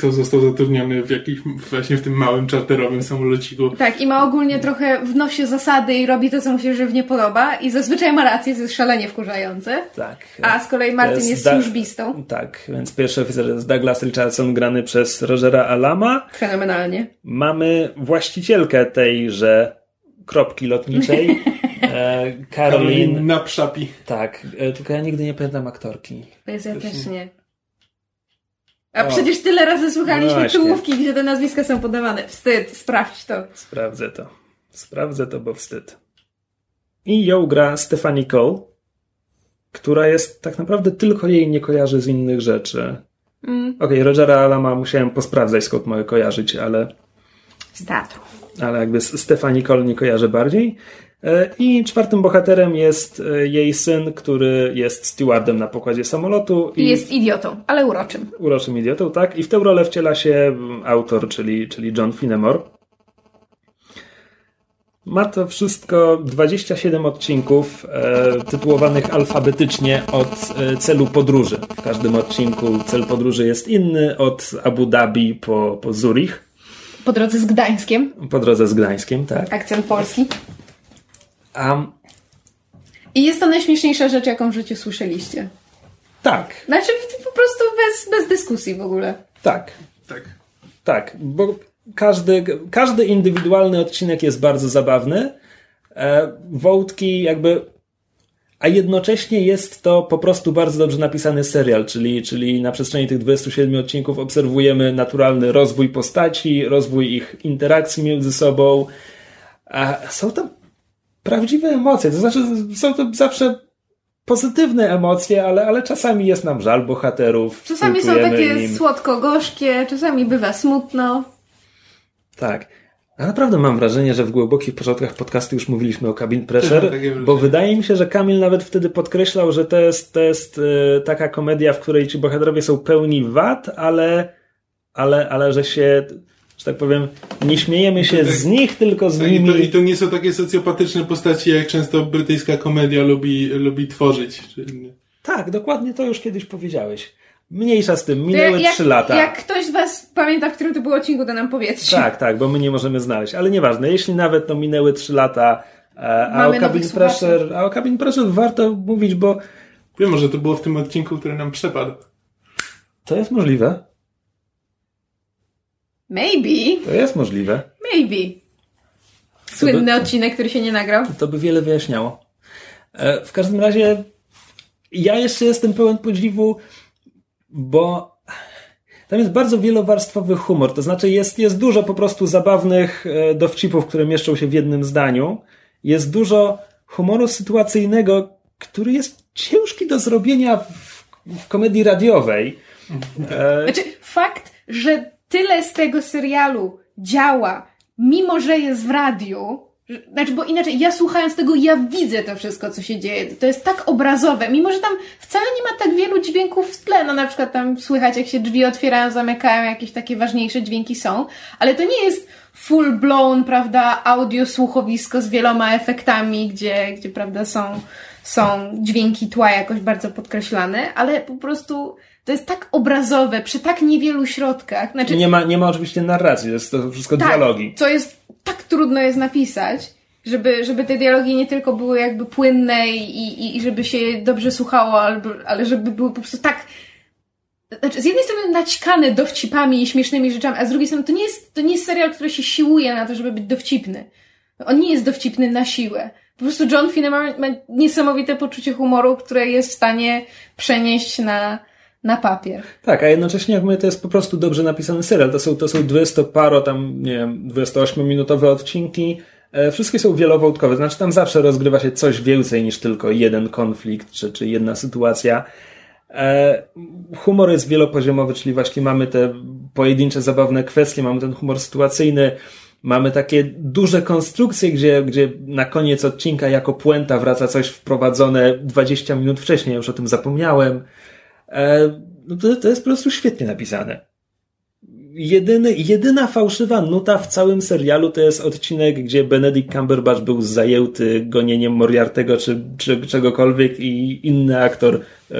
to został zatrudniony w jakiś, właśnie w tym małym czarterowym samolociku. Tak, i ma ogólnie trochę w nosie zasady i robi to, co mu się żywnie podoba i zazwyczaj ma rację, to jest szalenie wkurzające. Tak. A z kolei Martin jest, da- służbistą. Tak, więc pierwszy oficer jest Douglas Richardson, grany przez Rogera Alama. Fenomenalnie. Mamy właścicielkę tejże kropki lotniczej, e, Caroline. na przapi. Tak, e, tylko ja nigdy nie pamiętam aktorki. Ja też nie. A O. przecież tyle razy słuchaliśmy No czołówki, gdzie te nazwiska są podawane. Wstyd, sprawdź to. Sprawdzę to. Sprawdzę to, bo wstyd. I ją gra Stephanie Cole, która jest tak naprawdę tylko jej nie kojarzy z innych rzeczy. Mm. Okej, Rogera Alama musiałem posprawdzać, skąd mogę kojarzyć, ale Z teatru. ale jakby z- Stephanie Cole nie kojarzę bardziej. E, I czwartym bohaterem jest e, jej syn, który jest stewardem na pokładzie samolotu I jest idiotą, ale uroczym. uroczym idiotą, tak? I w tę rolę wciela się mm, autor, czyli, czyli John Finnemore. Ma to wszystko 27 odcinków e, tytułowanych alfabetycznie od e, celu podróży. W każdym odcinku cel podróży jest inny, od Abu Dhabi po, po Zurich, Po drodze z Gdańskiem. po drodze z Gdańskiem, tak. Akcent polski. A, I jest to najśmieszniejsza rzecz, jaką w życiu słyszeliście. tak, Znaczy po prostu bez, bez dyskusji w ogóle. tak. Tak. Tak, bo każdy, każdy indywidualny odcinek jest bardzo zabawny. E, wątki jakby. A jednocześnie jest to po prostu bardzo dobrze napisany serial, czyli, czyli na przestrzeni tych 27 odcinków obserwujemy naturalny rozwój postaci, rozwój ich interakcji między sobą. A są tam prawdziwe emocje, to znaczy są to zawsze pozytywne emocje, ale, ale czasami jest nam żal bohaterów. Czasami są takie im. słodko-gorzkie, czasami bywa smutno. Tak. A naprawdę mam wrażenie, że w głębokich początkach podcastu już mówiliśmy o Cabin Pressure, takie bo wydaje mi się, że Kamil nawet wtedy podkreślał, że to jest, to jest e, taka komedia, w której ci bohaterowie są pełni wad, ale, ale, ale że się, że tak powiem, nie śmiejemy się tak- z nich, tylko z Tak, I, nimi. to, I to nie są takie socjopatyczne postaci, jak często brytyjska komedia lubi, lubi tworzyć. Czyli- Tak, dokładnie to już kiedyś powiedziałeś. Mniejsza z tym, minęły trzy lata. Jak ktoś z Was pamięta, w którym to było odcinku, to nam powiedzcie. Tak, tak, bo my nie możemy znaleźć. Ale nieważne, jeśli nawet to minęły trzy lata, e, a Mamy o, cabin pressure, a o Cabin Pressure warto mówić, bo Wiem, może to było w tym odcinku, który nam przepadł. to jest możliwe. Maybe, To jest możliwe. maybe. Słynny odcinek, który się nie nagrał. To by wiele wyjaśniało. E, W każdym razie ja jeszcze jestem pełen podziwu, bo tam jest bardzo wielowarstwowy humor, to znaczy jest, jest dużo po prostu zabawnych e, dowcipów, które mieszczą się w jednym zdaniu. Jest dużo humoru sytuacyjnego, który jest ciężki do zrobienia w, w komedii radiowej. E... Znaczy, fakt, że tyle z tego serialu działa, mimo że jest w radiu, znaczy, bo inaczej, ja słuchając tego, ja widzę to wszystko, co się dzieje. To jest tak obrazowe, mimo że tam wcale nie ma tak wielu dźwięków w tle. No na przykład tam słychać, jak się drzwi otwierają, zamykają, jakieś takie ważniejsze dźwięki są, ale to nie jest full blown, prawda, audio słuchowisko z wieloma efektami, gdzie, gdzie prawda, są, są dźwięki tła jakoś bardzo podkreślane, ale po prostu to jest tak obrazowe, przy tak niewielu środkach. Znaczy, nie, ma, nie ma oczywiście narracji, jest to wszystko tak, dialogi. Co jest tak trudno jest napisać, żeby, żeby te dialogi nie tylko były jakby płynne i, i, i żeby się dobrze słuchało, albo, ale żeby były po prostu tak znaczy, z jednej strony naćkane dowcipami i śmiesznymi rzeczami, a z drugiej strony to nie jest, to nie jest serial, który się siłuje na to, żeby być dowcipny. On nie jest dowcipny na siłę. Po prostu John Finneman ma niesamowite poczucie humoru, które jest w stanie przenieść na, na papier. Tak, a jednocześnie jak mówię, to jest po prostu dobrze napisany serial. To są, to są 20 paro, tam, nie wiem, 28-minutowe odcinki. E, wszystkie są wielowątkowe, znaczy tam zawsze rozgrywa się coś więcej niż tylko jeden konflikt, czy, czy jedna sytuacja. E, humor jest wielopoziomowy, czyli właśnie mamy te pojedyncze, zabawne kwestie, mamy ten humor sytuacyjny, mamy takie duże konstrukcje, gdzie, gdzie na koniec odcinka jako puenta wraca coś wprowadzone 20 minut wcześniej, już o tym zapomniałem. E, no to, to jest po prostu świetnie napisane. Jedyny, jedyna fałszywa nuta w całym serialu to jest odcinek, gdzie Benedict Cumberbatch był zajęty gonieniem Moriartego czy, czy czegokolwiek i inny aktor e,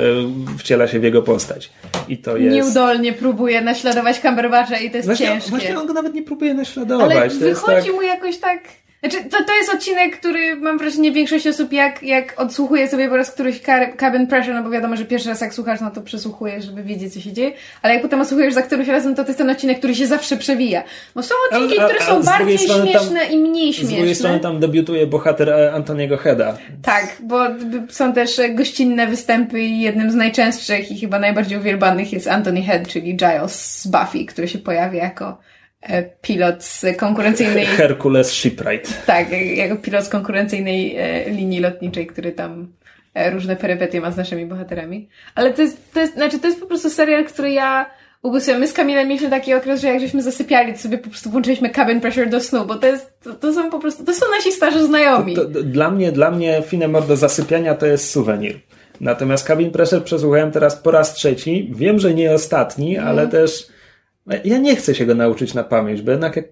wciela się w jego postać. I to jest... Nieudolnie próbuje naśladować Cumberbatcha i to jest właśnie, ciężkie. Właśnie on go nawet nie próbuje naśladować. Ale to wychodzi tak... mu jakoś tak znaczy, to, to jest odcinek, który mam wrażenie większość osób jak, jak odsłuchuje sobie po raz któryś cabin pressure, no bo wiadomo, że pierwszy raz jak słuchasz, no to przesłuchujesz, żeby wiedzieć, co się dzieje, ale jak potem odsłuchujesz za którymś razem, to to jest ten odcinek, który się zawsze przewija. Bo są odcinki, a, a, które są bardziej śmieszne tam, i mniej śmieszne. Z drugiej strony tam debiutuje bohater e, Antoniego Heda. Tak, bo są też gościnne występy i jednym z najczęstszych i chyba najbardziej uwielbanych jest Anthony Head, czyli Giles z Buffy, który się pojawia jako E, pilot z konkurencyjnej... Hercules Shipwright. Tak, jako pilot z konkurencyjnej e, linii lotniczej, który tam e, różne perypetie ma z naszymi bohaterami. Ale to jest, to jest, znaczy to jest po prostu serial, który ja ubóstwiam. My z Kamilem mieliśmy taki okres, że jak żeśmy zasypiali, to sobie po prostu włączyliśmy cabin pressure do snu, bo to jest, to, to są po prostu, to są nasi starzy znajomi. To, to, dla mnie, dla mnie Finemor do zasypiania to jest suwenir. Natomiast cabin pressure przesłuchałem teraz po raz trzeci. Wiem, że nie ostatni, mm. ale też ja nie chcę się go nauczyć na pamięć, bo jednak jak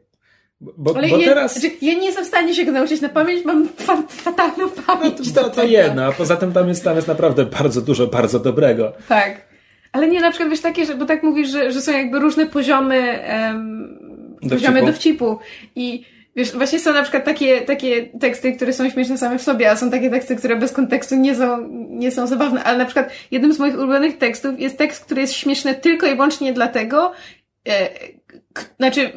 bo, Ale bo ja, teraz... Znaczy, ja nie jestem w stanie się go nauczyć na pamięć, mam fatalną pamięć. No, to, to, to jedno, a poza tym tam jest, tam jest naprawdę bardzo dużo, bardzo dobrego. Tak. Ale nie na przykład wiesz takie, że, bo tak mówisz, że, że są jakby różne poziomy, um, poziomy dowcipu. I wiesz, właśnie są na przykład takie, takie teksty, które są śmieszne same w sobie, a są takie teksty, które bez kontekstu nie są, nie są zabawne. Ale na przykład jednym z moich ulubionych tekstów jest tekst, który jest śmieszny tylko i wyłącznie dlatego, znaczy,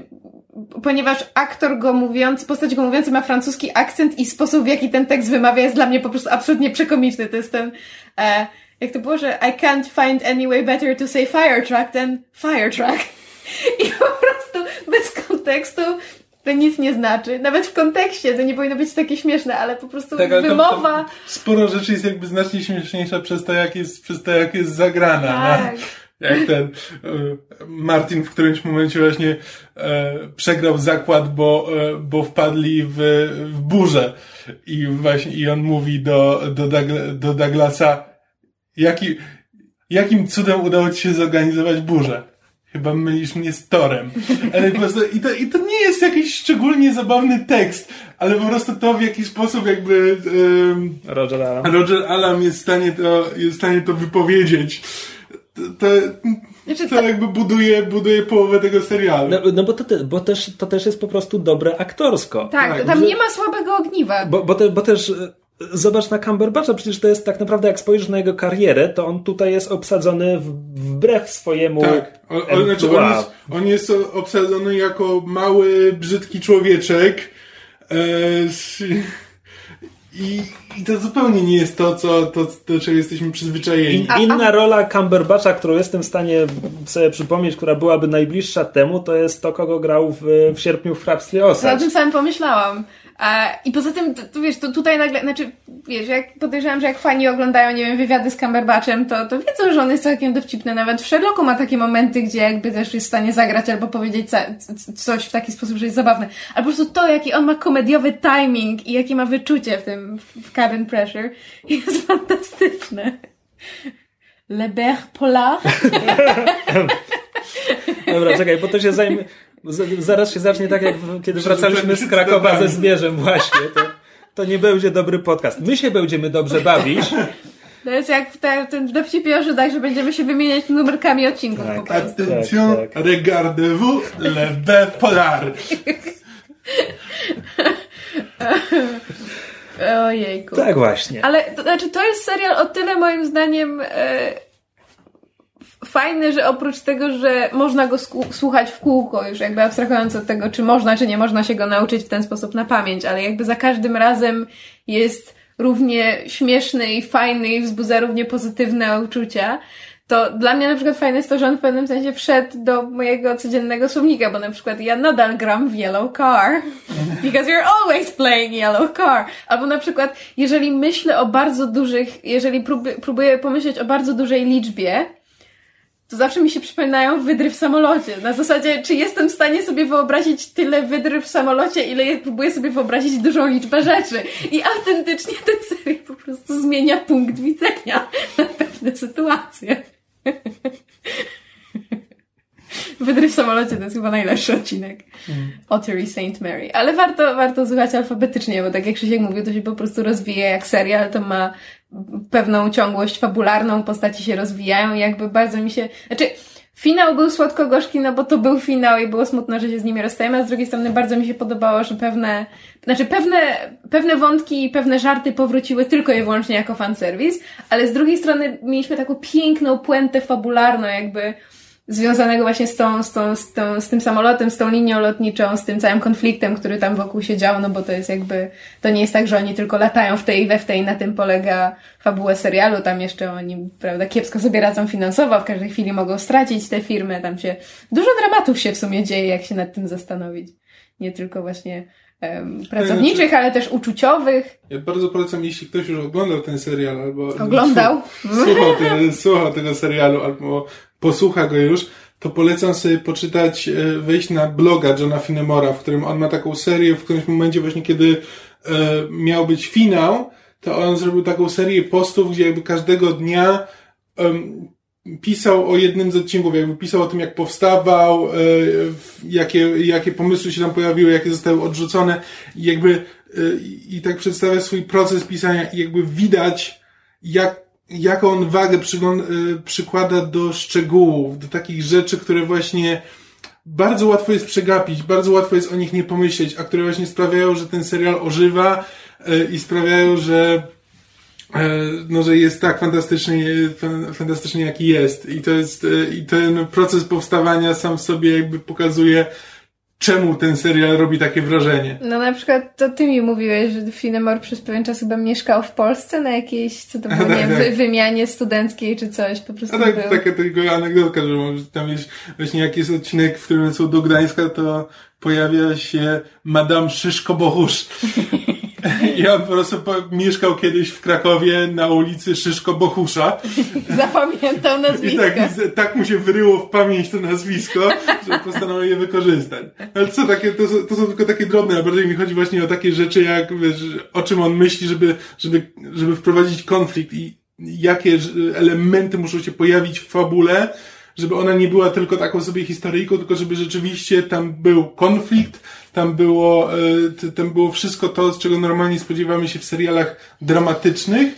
ponieważ aktor go mówiący, postać go mówiący ma francuski akcent i sposób, w jaki ten tekst wymawia jest dla mnie po prostu absolutnie przekomiczny. To jest ten, e, jak to było, że I can't find any way better to say fire truck than fire truck. I po prostu bez kontekstu to nic nie znaczy. Nawet w kontekście to nie powinno być takie śmieszne, ale po prostu tak, wymowa... To, to sporo rzeczy jest jakby znacznie śmieszniejsza przez to, jak jest, przez to, jak jest zagrana. Tak. No? Jak ten e, Martin w którymś momencie właśnie e, przegrał zakład, bo, e, bo wpadli w, w burzę. I właśnie i on mówi do, do, do Douglasa, jaki, jakim cudem udało ci się zorganizować burzę? Chyba mylisz mnie z Torem. Ale po prostu, i, to, I to nie jest jakiś szczególnie zabawny tekst, ale po prostu to w jaki sposób jakby um, Roger Alam. Roger Alam jest w stanie to, jest w stanie to wypowiedzieć to, znaczy, to jakby buduje, buduje połowę tego serialu. No, no bo, to, te, bo też, to też jest po prostu dobre aktorsko. Tak, tak tam że, nie ma słabego ogniwa. Bo, bo, te, bo też e, zobacz na Cumberbatcha, przecież to jest tak naprawdę, jak spojrzysz na jego karierę, to on tutaj jest obsadzony wbrew swojemu Tak, on, on, znaczy on, jest, on jest obsadzony jako mały, brzydki człowieczek e, I, I to zupełnie nie jest to, co, to, do czego jesteśmy przyzwyczajeni. In, inna rola Cumberbatcha, którą jestem w stanie sobie przypomnieć, która byłaby najbliższa temu, to jest to, kogo grał w, w sierpniu w Hrabstwie Ja o tym samym pomyślałam. I poza tym, to, to wiesz, to tutaj nagle, znaczy, wiesz, jak podejrzewam, że jak fani oglądają, nie wiem, wywiady z Cumberbatchem, to, to wiedzą, że on jest całkiem dowcipny. Nawet w Sherlocku ma takie momenty, gdzie jakby też jest w stanie zagrać albo powiedzieć coś w taki sposób, że jest zabawne. Ale po prostu to, jaki on ma komediowy timing i jakie ma wyczucie w tym, w Cabin Pressure, jest fantastyczne. Le Ber Polar. Dobra, czekaj, bo to się zajmie. Z- Zaraz się zacznie tak, jak kiedy wracaliśmy z Krakowa ze Zbierzem, właśnie. To, to nie będzie dobry podcast. My się będziemy dobrze bawić. To jest jak te, ten o Żydach, że będziemy się wymieniać numerkami odcinków Tak. po prostu. Attention, tak, tak. regardez-vous le bel polar. Ojejku. Tak właśnie. Ale to znaczy, to jest serial o tyle moim zdaniem e, fajny, że oprócz tego, że można go słuchać w kółko, już jakby abstrahując od tego, czy można, czy nie można się go nauczyć w ten sposób na pamięć, ale jakby za każdym razem jest równie śmieszny i fajny i wzbudza równie pozytywne uczucia. To dla mnie na przykład fajne jest to, że on w pewnym sensie wszedł do mojego codziennego słownika, bo na przykład ja nadal gram w Yellow Car, because you're always playing Yellow Car. Albo na przykład, jeżeli myślę o bardzo dużych, jeżeli próbuję pomyśleć o bardzo dużej liczbie, to zawsze mi się przypominają wydry w samolocie. Na zasadzie, czy jestem w stanie sobie wyobrazić tyle wydry w samolocie, ile próbuję sobie wyobrazić dużą liczbę rzeczy. I autentycznie ten serial po prostu zmienia punkt widzenia na pewne sytuacje. Wydry w samolocie to jest chyba najlepszy odcinek. Ottery St. Mary. Ale warto, warto słuchać alfabetycznie, bo tak jak Krzysiek mówił, to się po prostu rozwija jak serial, to ma pewną ciągłość fabularną, postaci się rozwijają i jakby bardzo mi się... Znaczy, finał był słodko-gorzki, no bo to był finał i było smutno, że się z nimi rozstajemy, a z drugiej strony bardzo mi się podobało, że pewne, znaczy pewne, pewne wątki i pewne żarty powróciły tylko i wyłącznie jako fanserwis, ale z drugiej strony mieliśmy taką piękną puentę fabularną, jakby związanego właśnie z tą, z tą, z tą, z tym samolotem, z tą linią lotniczą, z tym całym konfliktem, który tam wokół się dział, no bo to jest jakby, to nie jest tak, że oni tylko latają w tej i we w tej, na tym polega fabuła serialu, tam jeszcze oni, prawda, kiepsko sobie radzą finansowo, w każdej chwili mogą stracić te firmy, tam się, dużo dramatów się w sumie dzieje, jak się nad tym zastanowić. Nie tylko właśnie em, pracowniczych, ale też uczuciowych. Ja bardzo polecam, jeśli ktoś już oglądał ten serial, albo Oglądał. słuchał, ten, słuchał tego serialu, albo posłucha go już, to polecam sobie poczytać, e, wejść na bloga Johna Finemora, w którym on ma taką serię, w którymś momencie właśnie, kiedy e, miał być finał, to on zrobił taką serię postów, gdzie jakby każdego dnia pisał o jednym z odcinków, jakby pisał o tym, jak powstawał, e, jakie, jakie pomysły się tam pojawiły, jakie zostały odrzucone. I jakby i tak przedstawia swój proces pisania i jakby widać, jak, jaką on wagę y, przykłada do szczegółów, do takich rzeczy, które właśnie bardzo łatwo jest przegapić, bardzo łatwo jest o nich nie pomyśleć, a które właśnie sprawiają, że ten serial ożywa y, i sprawiają, że y, no, że jest tak fantastycznie, fan- fantastycznie jaki jest. I to jest, y, i ten proces powstawania sam w sobie jakby pokazuje, czemu ten serial robi takie wrażenie. No na przykład to ty mi mówiłeś, że Finemore przez pewien czas chyba mieszkał w Polsce na jakiejś, co to było, nie tak, wy, tak. wymianie studenckiej czy coś, po prostu A tak, był. taka tylko anegdotka, że może tam jest właśnie jak jest odcinek, w którym są do Gdańska, to pojawia się Madame Szyszko-Bohusz. I on po prostu mieszkał kiedyś w Krakowie na ulicy Szyszko-Bohusza. Zapamiętał I nazwisko. tak, z- tak mu się wyryło w pamięć to nazwisko, że postanowił je wykorzystać. Ale co takie, to, są- to są tylko takie drobne, a bardziej mi chodzi właśnie o takie rzeczy, jak wiesz, o czym on myśli, żeby, żeby, żeby wprowadzić konflikt i jakie elementy muszą się pojawić w fabule, żeby ona nie była tylko taką sobie historyjką, tylko żeby rzeczywiście tam był konflikt, tam było, e, tam było wszystko to, z czego normalnie spodziewamy się w serialach dramatycznych,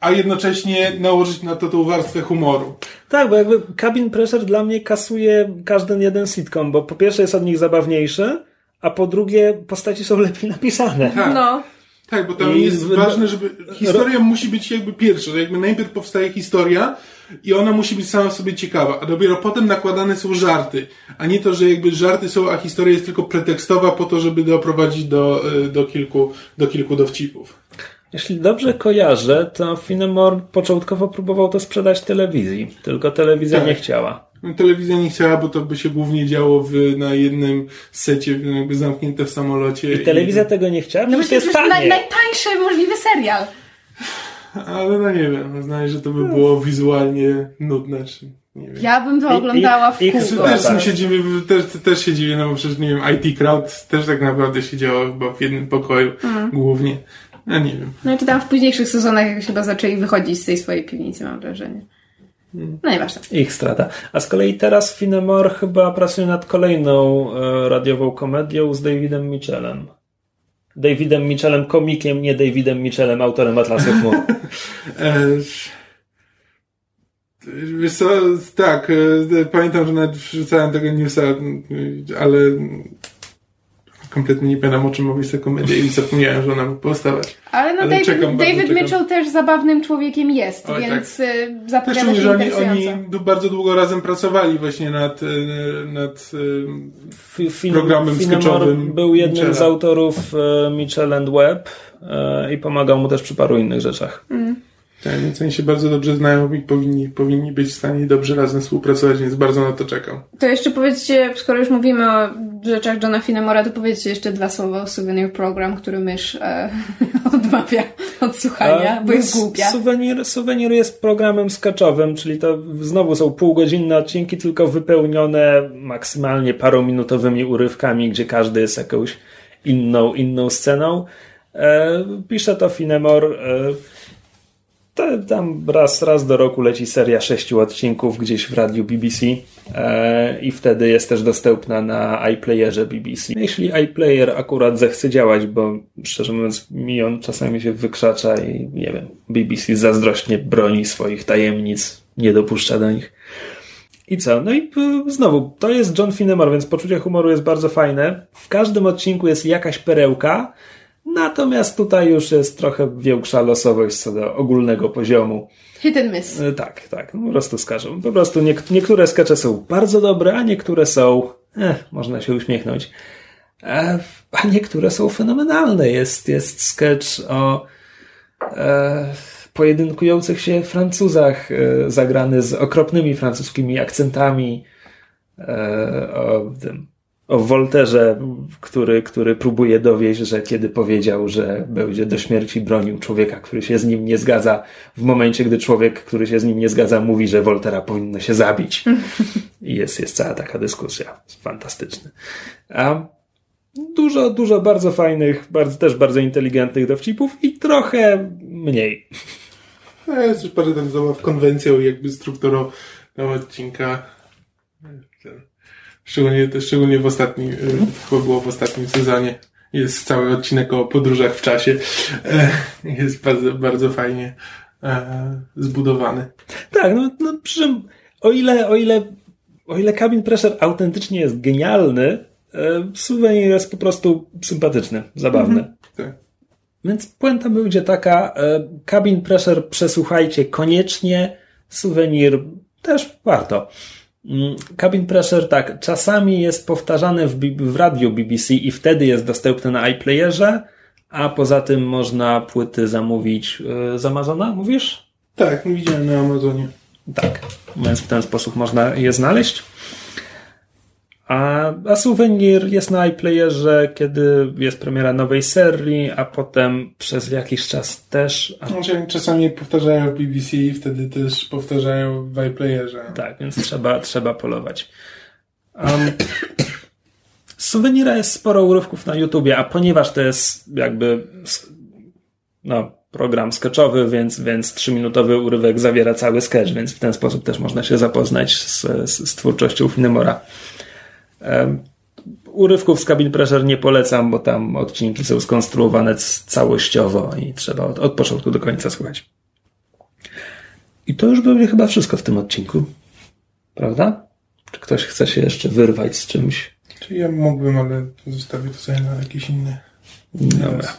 a jednocześnie nałożyć na to tą warstwę humoru. Tak, bo jakby Cabin Pressure dla mnie kasuje każdy jeden sitcom, bo po pierwsze jest od nich zabawniejszy, a po drugie postaci są lepiej napisane. Tak. No. Tak, bo tam I jest ważne, żeby historia musi być jakby pierwsza, że jakby najpierw powstaje historia i ona musi być sama w sobie ciekawa, a dopiero potem nakładane są żarty, a nie to, że jakby żarty są, a historia jest tylko pretekstowa po to, żeby doprowadzić do, y, do kilku, do kilku dowcipów. Jeśli dobrze kojarzę, to Finemore początkowo próbował to sprzedać telewizji, tylko telewizja Tak. nie chciała. No, telewizja nie chciała, bo to by się głównie działo w, na jednym secie, jakby zamknięte w samolocie. I telewizja tego nie chciała, No przecież to jest jest naj, najtańszy możliwy serial. Ale no nie wiem, znaję, że to by było wizualnie nudne, czy nie wiem. Ja bym to I- oglądała w i- i- kółko. Też tak. się dziwię, też, też się dziwię, no bo przecież nie wiem, IT Crowd też tak naprawdę siedziało chyba w jednym pokoju głównie. No nie wiem. No czy tam w późniejszych sezonach jakoś chyba zaczęli wychodzić z tej swojej piwnicy, mam wrażenie. No nieważne. Ich strata. A z kolei teraz Finemore chyba pracuje nad kolejną e, radiową komedią z Davidem Mitchellem. Davidem Mitchellem komikiem, nie Davidem Mitchellem autorem Atlasu. E, wiesz co, tak, e, pamiętam, że nawet wrzucałem tego newsa, ale kompletnie nie pamiętam o czym mówić ta komedia i zapomniałem, że ona ma powstawać. Ale no Ale David, czekam, David czekam. Mitchell też zabawnym człowiekiem jest, Oj, więc tak. Też zapowiada czuję, się oni, oni bardzo długo razem pracowali właśnie nad, e, nad Fin- Programem Finemore sketchowym był jednym z autorów Mitchell and Webb i pomagał mu też przy paru innych rzeczach. Tak, więc oni się bardzo dobrze znają i powinni, powinni być w stanie dobrze razem współpracować, więc bardzo na to czekam. To jeszcze powiedzcie, skoro już mówimy o rzeczach Johna Finemora, to powiedzcie jeszcze dwa słowa o Souvenir Program, który mysz e, odmawia od słuchania, bo jest głupia. Suwenir, suwenir jest programem sketchowym, czyli to znowu są półgodzinne odcinki, tylko wypełnione maksymalnie parominutowymi urywkami, gdzie każdy jest jakąś inną, inną sceną. E, pisze to Finemore. E, to, tam raz, raz do roku leci seria sześciu odcinków gdzieś w radiu BBC e, i wtedy jest też dostępna na iPlayerze BBC. Jeśli iPlayer akurat zechce działać, bo szczerze mówiąc mi on czasami się wykrzacza i nie wiem, BBC zazdrośnie broni swoich tajemnic, nie dopuszcza do nich. I co? No i znowu, to jest John Finemore, więc poczucie humoru jest bardzo fajne. W każdym odcinku jest jakaś perełka, natomiast tutaj już jest trochę większa losowość co do ogólnego poziomu. Hit and miss. E, Tak, tak, po prostu skażą. Po prostu niek- niektóre skecze są bardzo dobre, a niektóre są, eh, można się uśmiechnąć. E, a niektóre są fenomenalne. Jest, jest sketch o e, pojedynkujących się Francuzach, e, zagrany z okropnymi francuskimi akcentami, e, o tym, o Wolterze, który, który próbuje dowieść, że kiedy powiedział, że będzie do śmierci bronił człowieka, który się z nim nie zgadza, w momencie, gdy człowiek, który się z nim nie zgadza, mówi, że Woltera powinno się zabić. I jest, jest cała taka dyskusja. Fantastyczny. A dużo, dużo bardzo fajnych, bardzo, też bardzo inteligentnych dowcipów i trochę mniej. No, jest też parę tam zabaw konwencją jakby strukturą tego odcinka. Szczególnie, szczególnie w ostatnim, chyba było w ostatnim sezonie. Jest cały odcinek o podróżach w czasie. E, Jest bardzo, bardzo fajnie e, zbudowany. Tak, no, no przy czym o ile, o ile, o ile Cabin Pressure autentycznie jest genialny, e, Souvenir jest po prostu sympatyczny, zabawny. Tak. Więc puenta będzie taka, e, Cabin Pressure przesłuchajcie koniecznie, Souvenir też warto. Mm, Cabin Pressure tak, czasami jest powtarzane w, w radiu BBC i wtedy jest dostępne na iPlayerze, a poza tym można płyty zamówić e, z Amazona, mówisz? Tak, widziałem na Amazonie. Tak, więc w ten sposób można je znaleźć. A, a Souvenir jest na iPlayerze, kiedy jest premiera nowej serii, a potem przez jakiś czas też. A, Znaczy, czasami powtarzają w BBC i wtedy też powtarzają w iPlayerze. tak, więc trzeba, trzeba polować. Um, z Souvenira jest sporo urywków na YouTubie, a ponieważ to jest jakby no, program sketchowy, więc, więc trzyminutowy urywek zawiera cały sketch, więc w ten sposób też można się zapoznać z, z, z twórczością Finemora. Urywków z Cabin Pressure nie polecam, bo tam odcinki są skonstruowane całościowo i trzeba od, od początku do końca słuchać. I to już będzie chyba wszystko w tym odcinku. Prawda? Czy ktoś chce się jeszcze wyrwać z czymś? Czy ja mógłbym, ale zostawię to sobie na jakiś inny. Dobra.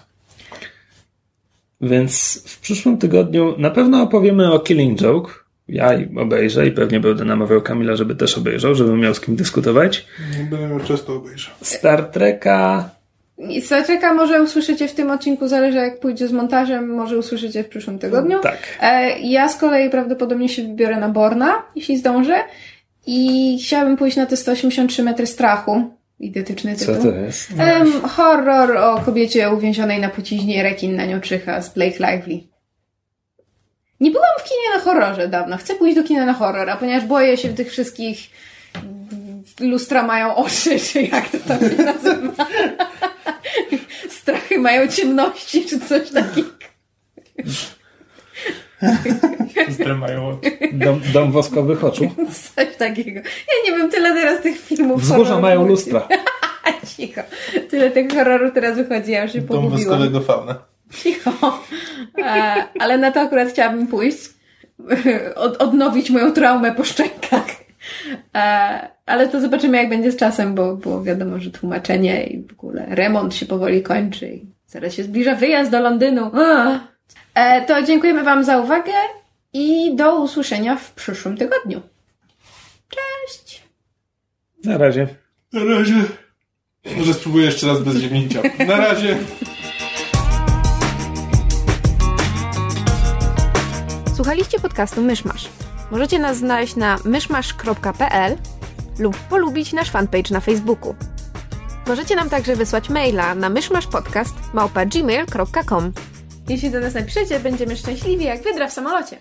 Więc w przyszłym tygodniu na pewno opowiemy o Killing Joke. Ja i obejrzę i pewnie będę namawiał Kamila, żeby też obejrzał, żeby miał z kim dyskutować. Nie będę miał czas, to obejrzę. Star Treka Star Treka może usłyszycie w tym odcinku, zależy jak pójdzie z montażem, może usłyszycie w przyszłym tygodniu. Tak. E, ja z kolei prawdopodobnie się wybiorę na Borna, jeśli zdążę. I chciałabym pójść na te 183 metry strachu. Identyczny Co tytuł. to jest? Em, horror o kobiecie uwięzionej na płciźnie, rekin na nią czyha z Blake Lively. Nie byłam w kinie na horrorze dawno. Chcę pójść do kina na horror, a ponieważ boję się tych wszystkich lustra mają oczy, czy jak to tam się nazywa. Strachy mają ciemności, czy coś takiego. Zdramają Dom, dom woskowych oczu. Coś takiego. Ja nie wiem, tyle teraz tych filmów. Wzgórza mają lustra. Cicho. Tyle tych horrorów teraz wychodzi, ja już się Dom pogubiłam. woskowego fauna. Cicho. E, ale na to akurat chciałabym pójść. Od, odnowić moją traumę po szczękach. E, ale to zobaczymy, jak będzie z czasem, bo było wiadomo, że tłumaczenie i w ogóle remont się powoli kończy. I zaraz się zbliża wyjazd do Londynu. E, to dziękujemy Wam za uwagę i do usłyszenia w przyszłym tygodniu. Cześć! Na razie. Na razie. Może spróbuję jeszcze raz bez ziemnięcia. Na razie. Słuchaliście podcastu Myszmasz. Możecie nas znaleźć na myszmasz.pl lub polubić nasz fanpage na Facebooku. Możecie nam także wysłać maila na myszmaszpodcast.gmail.com Jeśli do nas napiszecie, będziemy szczęśliwi jak wydra w samolocie.